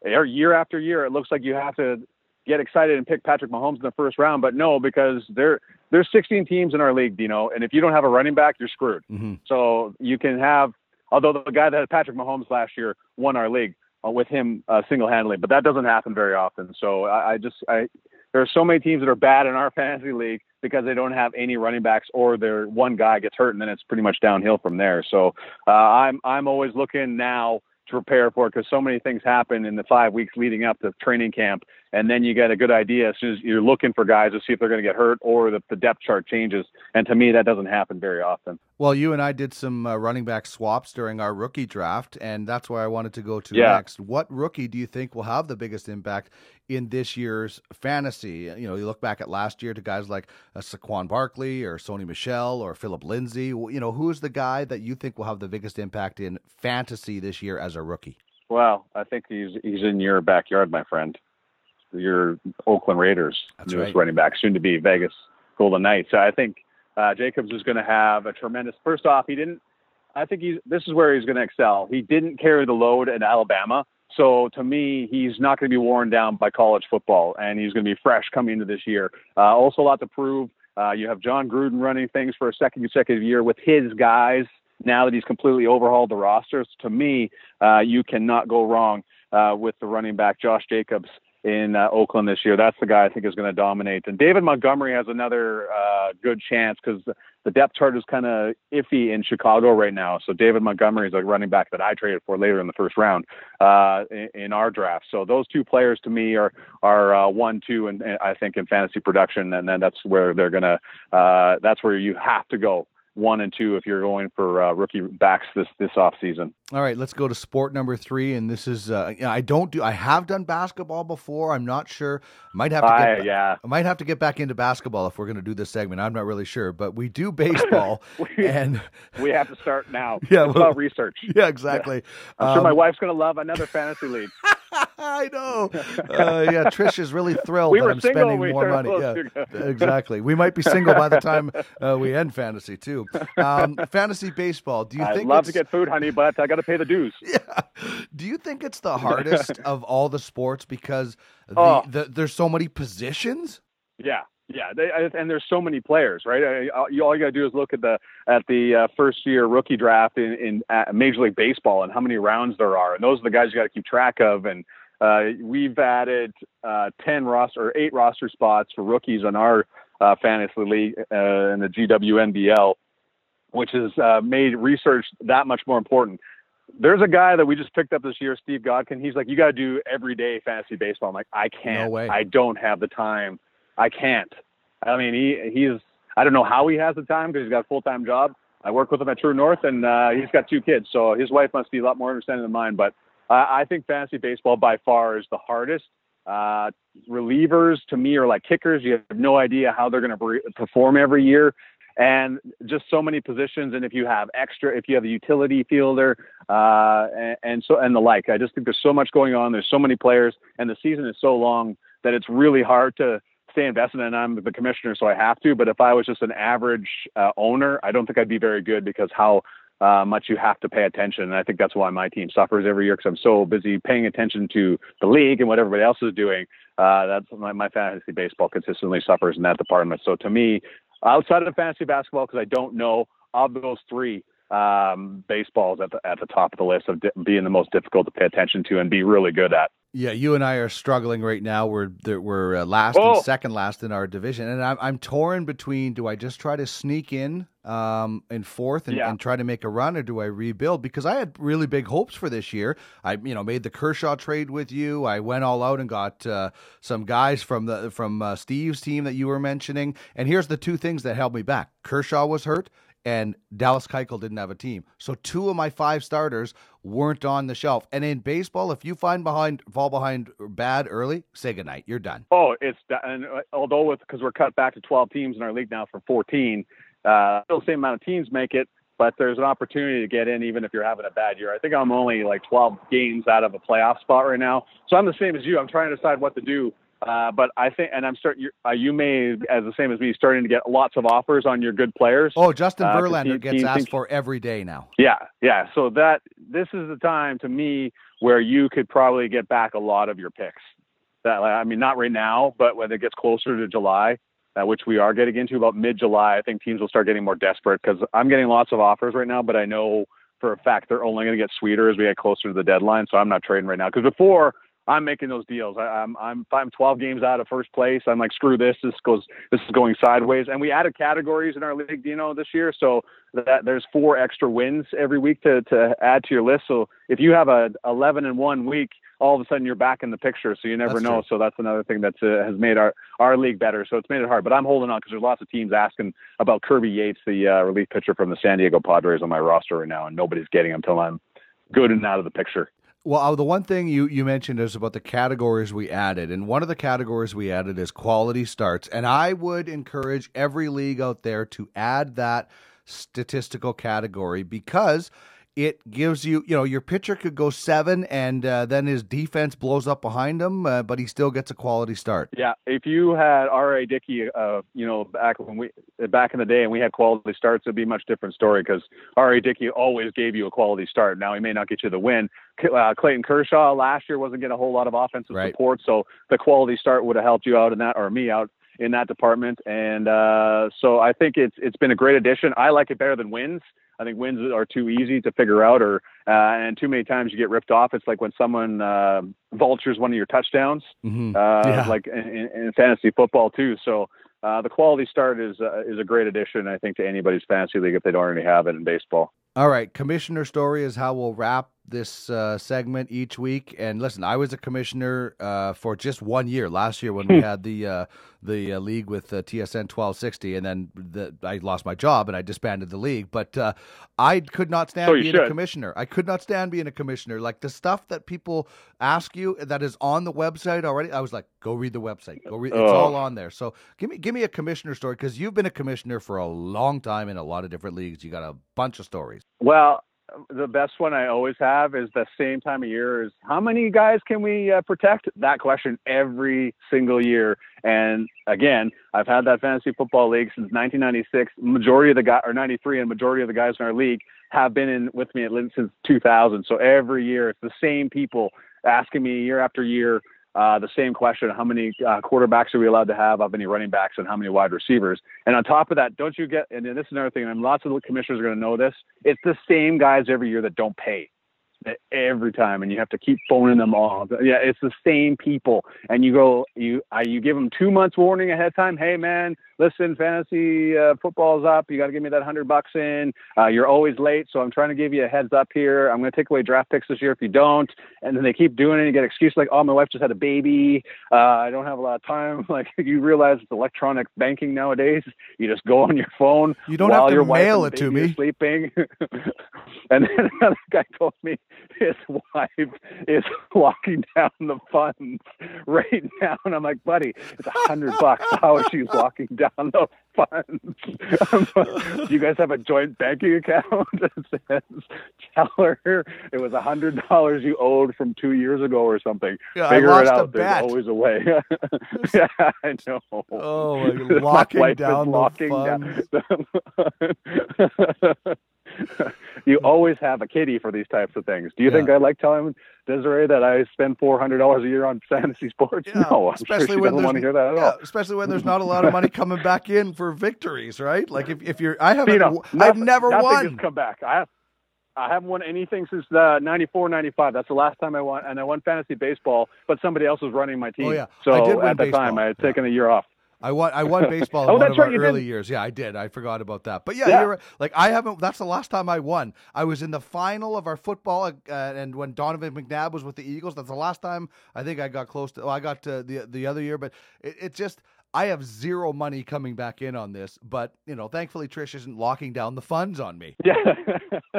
er, year after year, it looks like you have to get excited and pick Patrick Mahomes in the first round, but no, because there there's 16 teams in our league, you know, and if you don't have a running back, you're screwed. Mm-hmm. So you can have, although the guy that had Patrick Mahomes last year won our league uh, with him uh, single-handedly, but that doesn't happen very often. So I, I just I there are so many teams that are bad in our fantasy league because they don't have any running backs or their one guy gets hurt and then it's pretty much downhill from there. So uh, I'm I'm always looking now to prepare for it because so many things happen in the five weeks leading up to training camp and then you get a good idea as soon as you're looking for guys to see if they're going to get hurt or the, the depth chart changes. And to me, that doesn't happen very often. Well, you and I did some uh, running back swaps during our rookie draft, and that's where I wanted to go to Yeah. next. What rookie do you think will have the biggest impact in this year's fantasy? You know, you look back at last year to guys like uh, Saquon Barkley or Sony Michel or Phillip Lindsay. You know, who's the guy that you think will have the biggest impact in fantasy this year as a rookie? Well, I think he's he's in your backyard, my friend. Your Oakland Raiders, That's newest right. running back, soon to be Vegas Golden Knights. So I think uh, Jacobs is going to have a tremendous. First off, he didn't. I think he's. This is where he's going to excel. He didn't carry the load in Alabama, so to me, he's not going to be worn down by college football, and he's going to be fresh coming into this year. Uh, also, a lot to prove. Uh, you have Jon Gruden running things for a second consecutive year with his guys. Now that he's completely overhauled the rosters, to me, uh, you cannot go wrong uh, with the running back Josh Jacobs in uh, Oakland this year. That's the guy I think is going to dominate. And David Montgomery has another uh, good chance because the depth chart is kind of iffy in Chicago right now. So David Montgomery is a running back that I traded for later in the first round uh, in, in our draft. So those two players to me are are uh, one, two, and, I think in fantasy production, and then that's where they're gonna. Uh, that's where you have to go one and two if you're going for uh, rookie backs this this off season. All right, let's go to sport number three, and this is uh, I don't do I have done basketball before. I'm not sure. Might have to get I- yeah. I might have to get back into basketball if we're going to do this segment. I'm not really sure, but we do baseball, and we have to start now. Yeah, well- research. yeah, exactly. I'm sure my Um, wife's going to love another fantasy league. I know. Uh, yeah, Trish is really thrilled We that I'm single spending we more money. Yeah, exactly. We might be single by the time uh, we end fantasy too. Um, fantasy baseball. Do you I'd think love it's, to get food, honey, but I got to pay the dues. Yeah. Do you think it's the hardest of all the sports because the, Oh. the, there's so many positions? Yeah, yeah, they, and there's so many players, right? All you, got to do is look at the at the uh, first year rookie draft in, in uh, Major League Baseball and how many rounds there are, and those are the guys you got to keep track of. And uh, we've added uh, ten roster or eight roster spots for rookies on our uh, fantasy league uh, in the GWNBL, which has uh, made research that much more important. There's a guy that we just picked up this year, Steve Godkin. He's like, you got to do everyday fantasy baseball. I'm like, I can't. No. I don't have the time. I can't. I mean, he he's. I don't know how he has the time because he's got a full time job. I work with him at True North, and uh, he's got two kids, so his wife must be a lot more understanding than mine. But I think fantasy baseball by far is the hardest. Uh, relievers to me are like kickers. You have no idea how they're going to perform every year, and just so many positions. And if you have extra, if you have a utility fielder, uh, and, and so and the like, I just think there's so much going on. There's so many players, and the season is so long that it's really hard to stay invested. And I'm the commissioner, so I have to. But if I was just an average uh, owner, I don't think I'd be very good because how uh, much you have to pay attention. And I think that's why my team suffers every year because I'm so busy paying attention to the league and what everybody else is doing. Uh, that's my, my fantasy baseball consistently suffers in that department. So to me, outside of fantasy basketball, because I don't know of those three, um, baseball's at the at the top of the list of di- being the most difficult to pay attention to and be really good at. Yeah, you and I are struggling right now. We're we're uh, last Oh. and second last in our division, and I'm I'm torn between do I just try to sneak in um in fourth and, Yeah. and try to make a run, or do I rebuild? Because I had really big hopes for this year. I you know made the Kershaw trade with you. I went all out and got uh, some guys from the from uh, Steve's team that you were mentioning. And here's the two things that held me back: Kershaw was hurt, and Dallas Keuchel didn't have a team. So two of my five starters weren't on the shelf. And in baseball, if you find behind fall behind bad early, say goodnight. You're done. Oh, it's and uh, although with because we're cut back to 12 teams in our league now from 14, uh, still the same amount of teams make it, but there's an opportunity to get in even if you're having a bad year. I think I'm only like 12 games out of a playoff spot right now, so I'm the same as you. I'm trying to decide what to do. Uh, but I think, and I'm starting. Uh, you may, as the same as me, starting to get lots of offers on your good players. Oh, Justin Uh, Verlander he- gets he asked thinks- for every day now. Yeah, yeah. So that this is the time to me where you could probably get back a lot of your picks. That I mean, not right now, but when it gets closer to July, uh, which we are getting into about mid-July, I think teams will start getting more desperate because I'm getting lots of offers right now, but I know for a fact they're only going to get sweeter as we get closer to the deadline. So I'm not trading right now because before. I'm making those deals. I, I'm I'm if I'm 12 games out of first place. I'm like, screw this. This goes. This is going sideways. And we added categories in our league, you know, this year. So that there's four extra wins every week to to add to your list. So if you have a 11 and one week, all of a sudden you're back in the picture. So you never That's know. true. So that's another thing that uh, has made our our league better. So it's made it hard. But I'm holding on because there's lots of teams asking about Kirby Yates, the uh, relief pitcher from the San Diego Padres, on my roster right now, and nobody's getting him until I'm good and out of the picture. Well, uh, the one thing you, you mentioned is about the categories we added. And one of the categories we added is quality starts. And I would encourage every league out there to add that statistical category because it gives you, you know, your pitcher could go seven and uh, then his defense blows up behind him, uh, but he still gets a quality start. Yeah, if you had R.A. Dickey, uh, you know, back when we back in the day and we had quality starts, it'd be a much different story because R.A. Dickey always gave you a quality start. Now he may not get you the win. Uh, Clayton Kershaw last year wasn't getting a whole lot of offensive Right. support, so the quality start would have helped you out in that, or me out in that department. And uh, so I think it's it's been a great addition. I like it better than wins. I think wins are too easy to figure out, or uh, and too many times you get ripped off. It's like when someone uh, vultures one of your touchdowns, Mhm. uh, Yeah. like in, in in fantasy football too. So uh, the quality start is uh, is a great addition, I think, to anybody's fantasy league if they don't already have it in baseball. All right, commissioner story is how we'll wrap this uh, segment each week. And listen, I was a commissioner uh, for just one year last year when we had the uh, the uh, league with uh, TSN twelve sixty, and then the, I lost my job and I disbanded the league. But uh, I could not stand So you being a commissioner. I could not stand being a commissioner. Like the stuff that people ask you that is on the website already. I was like, go read the website. Go read. It's Oh. all on there. So give me give me a commissioner story because you've been a commissioner for a long time in a lot of different leagues. You got a bunch of stories. Well, the best one I always have is the same time of year is how many guys can we uh, protect? That question every single year. And again, I've had that fantasy football league since 1996. Majority of the guy or 93 and majority of the guys in our league have been in with me at least since 2000. So every year it's the same people asking me year after year uh, the same question: How many uh, quarterbacks are we allowed to have? How many running backs and how many wide receivers? And on top of that, don't you get? And this is another thing. And lots of the commissioners are going to know this. It's the same guys every year that don't pay every time, and you have to keep phoning them all. Yeah, it's the same people, and you go, you, I, you give them two months warning ahead of time. Hey, man, listen, fantasy uh, football's up. You got to give me that hundred bucks in. Uh, you're always late, so I'm trying to give you a heads up here. I'm going to take away draft picks this year if you don't. And then they keep doing it. You get excuses like, oh, my wife just had a baby. Uh, I don't have a lot of time. Like you realize it's electronic banking nowadays. You just go on your phone. You don't have to mail it to me. Sleeping. and then another guy told me his wife is locking down the funds right now, and I'm like, buddy, it's a hundred bucks. How is she locking down the funds? Like, Do you guys have a joint banking account? It says, tell her it was a hundred dollars you owed from two years ago or something. Yeah, Figure it out. There's bet. always a way. yeah, I know. Oh, my God, My locking wife is down the locking down- you always have a kitty for these types of things. Do you think I like telling Desiree that I spend four hundred dollars a year on fantasy sports? no, I'm especially sure she when doesn't want to there's- hear that at yeah, all. especially when there's not a lot of money coming back in for victories, right? Like if, if you're, I haven't, You know, I've never won. come back. I have, I haven't won anything since uh, 94, 95. That's the last time I won, and I won fantasy baseball, but somebody else was running my team. Oh, yeah. So I did win at the baseball. time, I had taken a year off. I won. I won baseball in Oh, one that's of right, our you did. early years. Yeah, I did. I forgot about that. But yeah, Yeah. right. like I haven't. That's the last time I won. I was in the final of our football, uh, and when Donovan McNabb was with the Eagles, that's the last time I think I got close to. Well, I got to the the other year, but it, it just. I have zero money coming back in on this, but you know, thankfully Trish isn't locking down the funds on me. Yeah,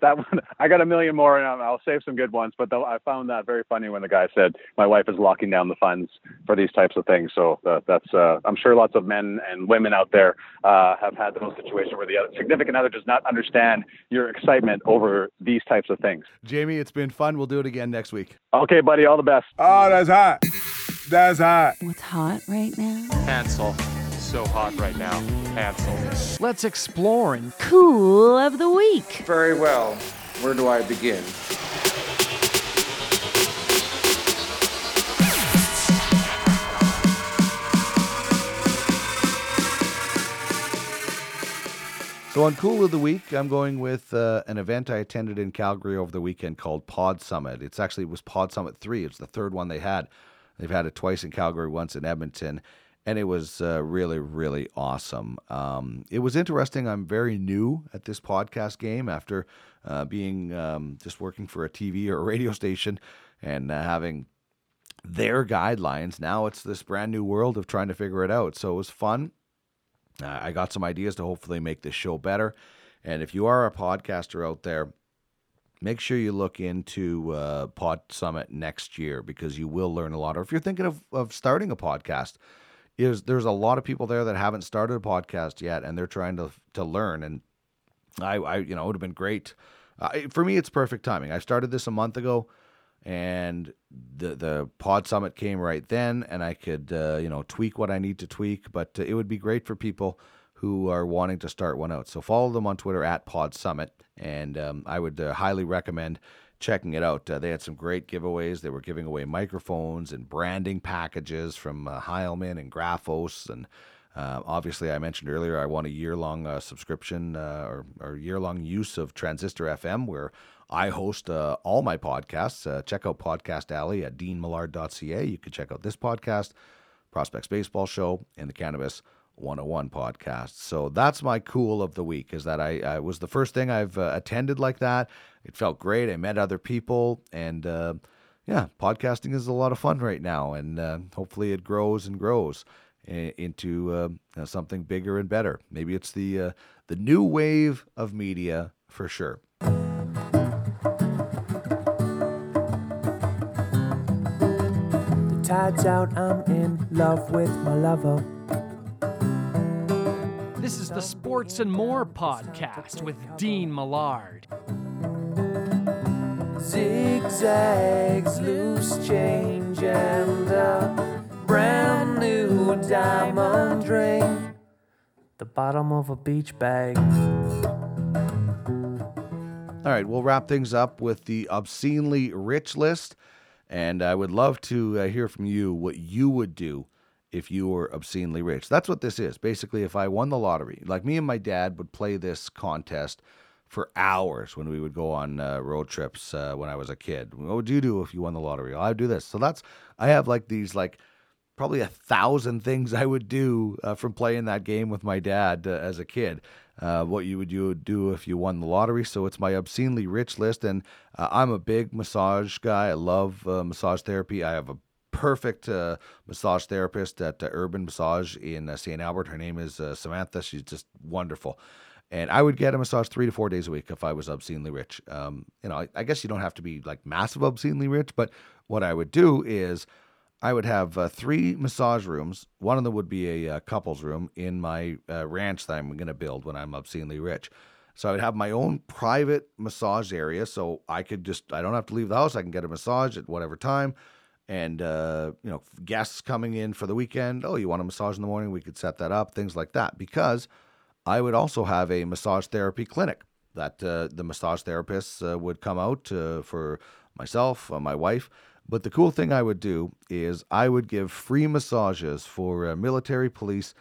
that one. I got a million more, and I'll- I'll save some good ones. But though I found that very funny when the guy said my wife is locking down the funds for these types of things. So uh, that's. Uh, I'm sure lots of men and women out there uh, have had those situations where the other, significant other does not understand your excitement over these types of things. Jamie, it's been fun. We'll do it again next week. Okay, buddy. All the best. Oh, that's hot. That's hot. What's hot right now? Hansel. So hot right now. Hansel. Let's explore and Cool of the week. Very well. Where do I begin? So on Cool of the Week, I'm going with uh, an event I attended in Calgary over the weekend called Pod Summit. It's actually it was Pod Summit three. It's the third one they had. They've had it twice in Calgary, once in Edmonton, and it was uh, really really awesome. Um, it was interesting. I'm very new at this podcast game after uh, being um, just working for a TV or a radio station. and uh, having their guidelines. Now it's this brand new world of trying to figure it out. So it was fun. I got some ideas to hopefully make this show better. And if you are a podcaster out there, make sure you look into uh, Pod Summit next year because you will learn a lot. Or if you're thinking of, of starting a podcast, is there's a lot of people there that haven't started a podcast yet and they're trying to to learn. And I, I you know, it would have been great. Uh, for me, it's perfect timing. I started this a month ago and the the pod summit came right then and i could uh, you know tweak what i need to tweak but it would be great for people who are wanting to start one out so follow them on twitter at pod summit and um, i would uh, highly recommend checking it out uh, they had some great giveaways they were giving away microphones and branding packages from uh, heilman and graphos and uh, obviously, I mentioned earlier I want a year long uh, subscription uh, or, or year long use of Transistor FM, where I host uh, all my podcasts. Uh, check out Podcast Alley at deanmillard.ca. You can check out this podcast, Prospects Baseball Show, and the Cannabis 101 podcast. So that's my cool of the week is that I, I was the first thing I've uh, attended like that. It felt great. I met other people and uh, yeah, podcasting is a lot of fun right now and uh, hopefully it grows and grows into uh, something bigger and better. Maybe it's the uh, the new wave of media for sure. The tide's out, I'm in love with my lover. This is the Sports and More podcast with Dean Millard. Zigzags, loose change, and a brand new diamond ring. The bottom of a beach bag. All right, we'll wrap things up with the obscenely rich list. And I would love to uh, hear from you what you would do if you were obscenely rich. That's what this is. Basically, if I won the lottery, like me and my dad would play this contest for hours when we would go on uh, road trips uh, when I was a kid. What would you do if you won the lottery? I would do this. So that's I have like these like probably a thousand things I would do uh, from playing that game with my dad uh, as a kid uh, what you would you do if you won the lottery. So it's my obscenely rich list, and uh, I'm a big massage guy. I love massage therapy. I have a perfect uh, massage therapist at uh, Urban Massage in uh, St. Albert. Her name is Samantha. She's just wonderful. And I would get a massage three to four days a week if I was obscenely rich. Um, you know, I, I guess you don't have to be like massive obscenely rich, but what I would do is I would have uh, three massage rooms. One of them would be a uh, couples room in my uh, ranch that I'm going to build when I'm obscenely rich. So I would have my own private massage area, so I could just I don't have to leave the house. I can get a massage at whatever time, and uh, you know guests coming in for the weekend. Oh, you want a massage in the morning? We could set that up, things like that. Because I would also have a massage therapy clinic that uh, the massage therapists uh, would come out for myself, my wife but the cool thing I would do is I would give free massages for uh, military, police,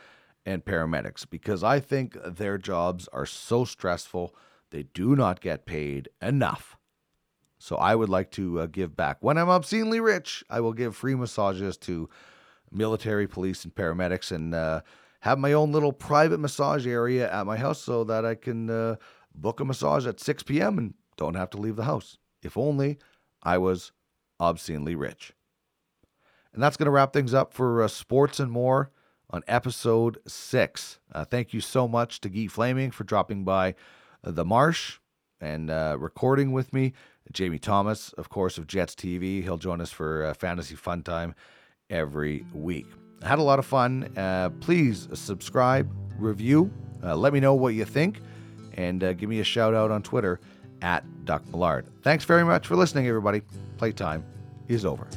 and paramedics because I think their jobs are so stressful. They do not get paid enough. So I would like to uh, give back. When I'm obscenely rich, I will give free massages to military, police, and paramedics and uh, have my own little private massage area at my house so that I can uh, book a massage at 6 p.m. and don't have to leave the house. If only I was obscenely rich. And that's going to wrap things up for uh, sports and more on episode six. Uh, thank you so much to Guy Flaming for dropping by uh, the Marsh and uh, recording with me. Jamie Thomas, of course, of Jets TV. He'll join us for uh, Fantasy Fun Time every week. I had a lot of fun. Uh, please subscribe, review, let me know what you think, and give me a shout out on Twitter at Duck Millard. Thanks very much for listening, everybody. Playtime is over.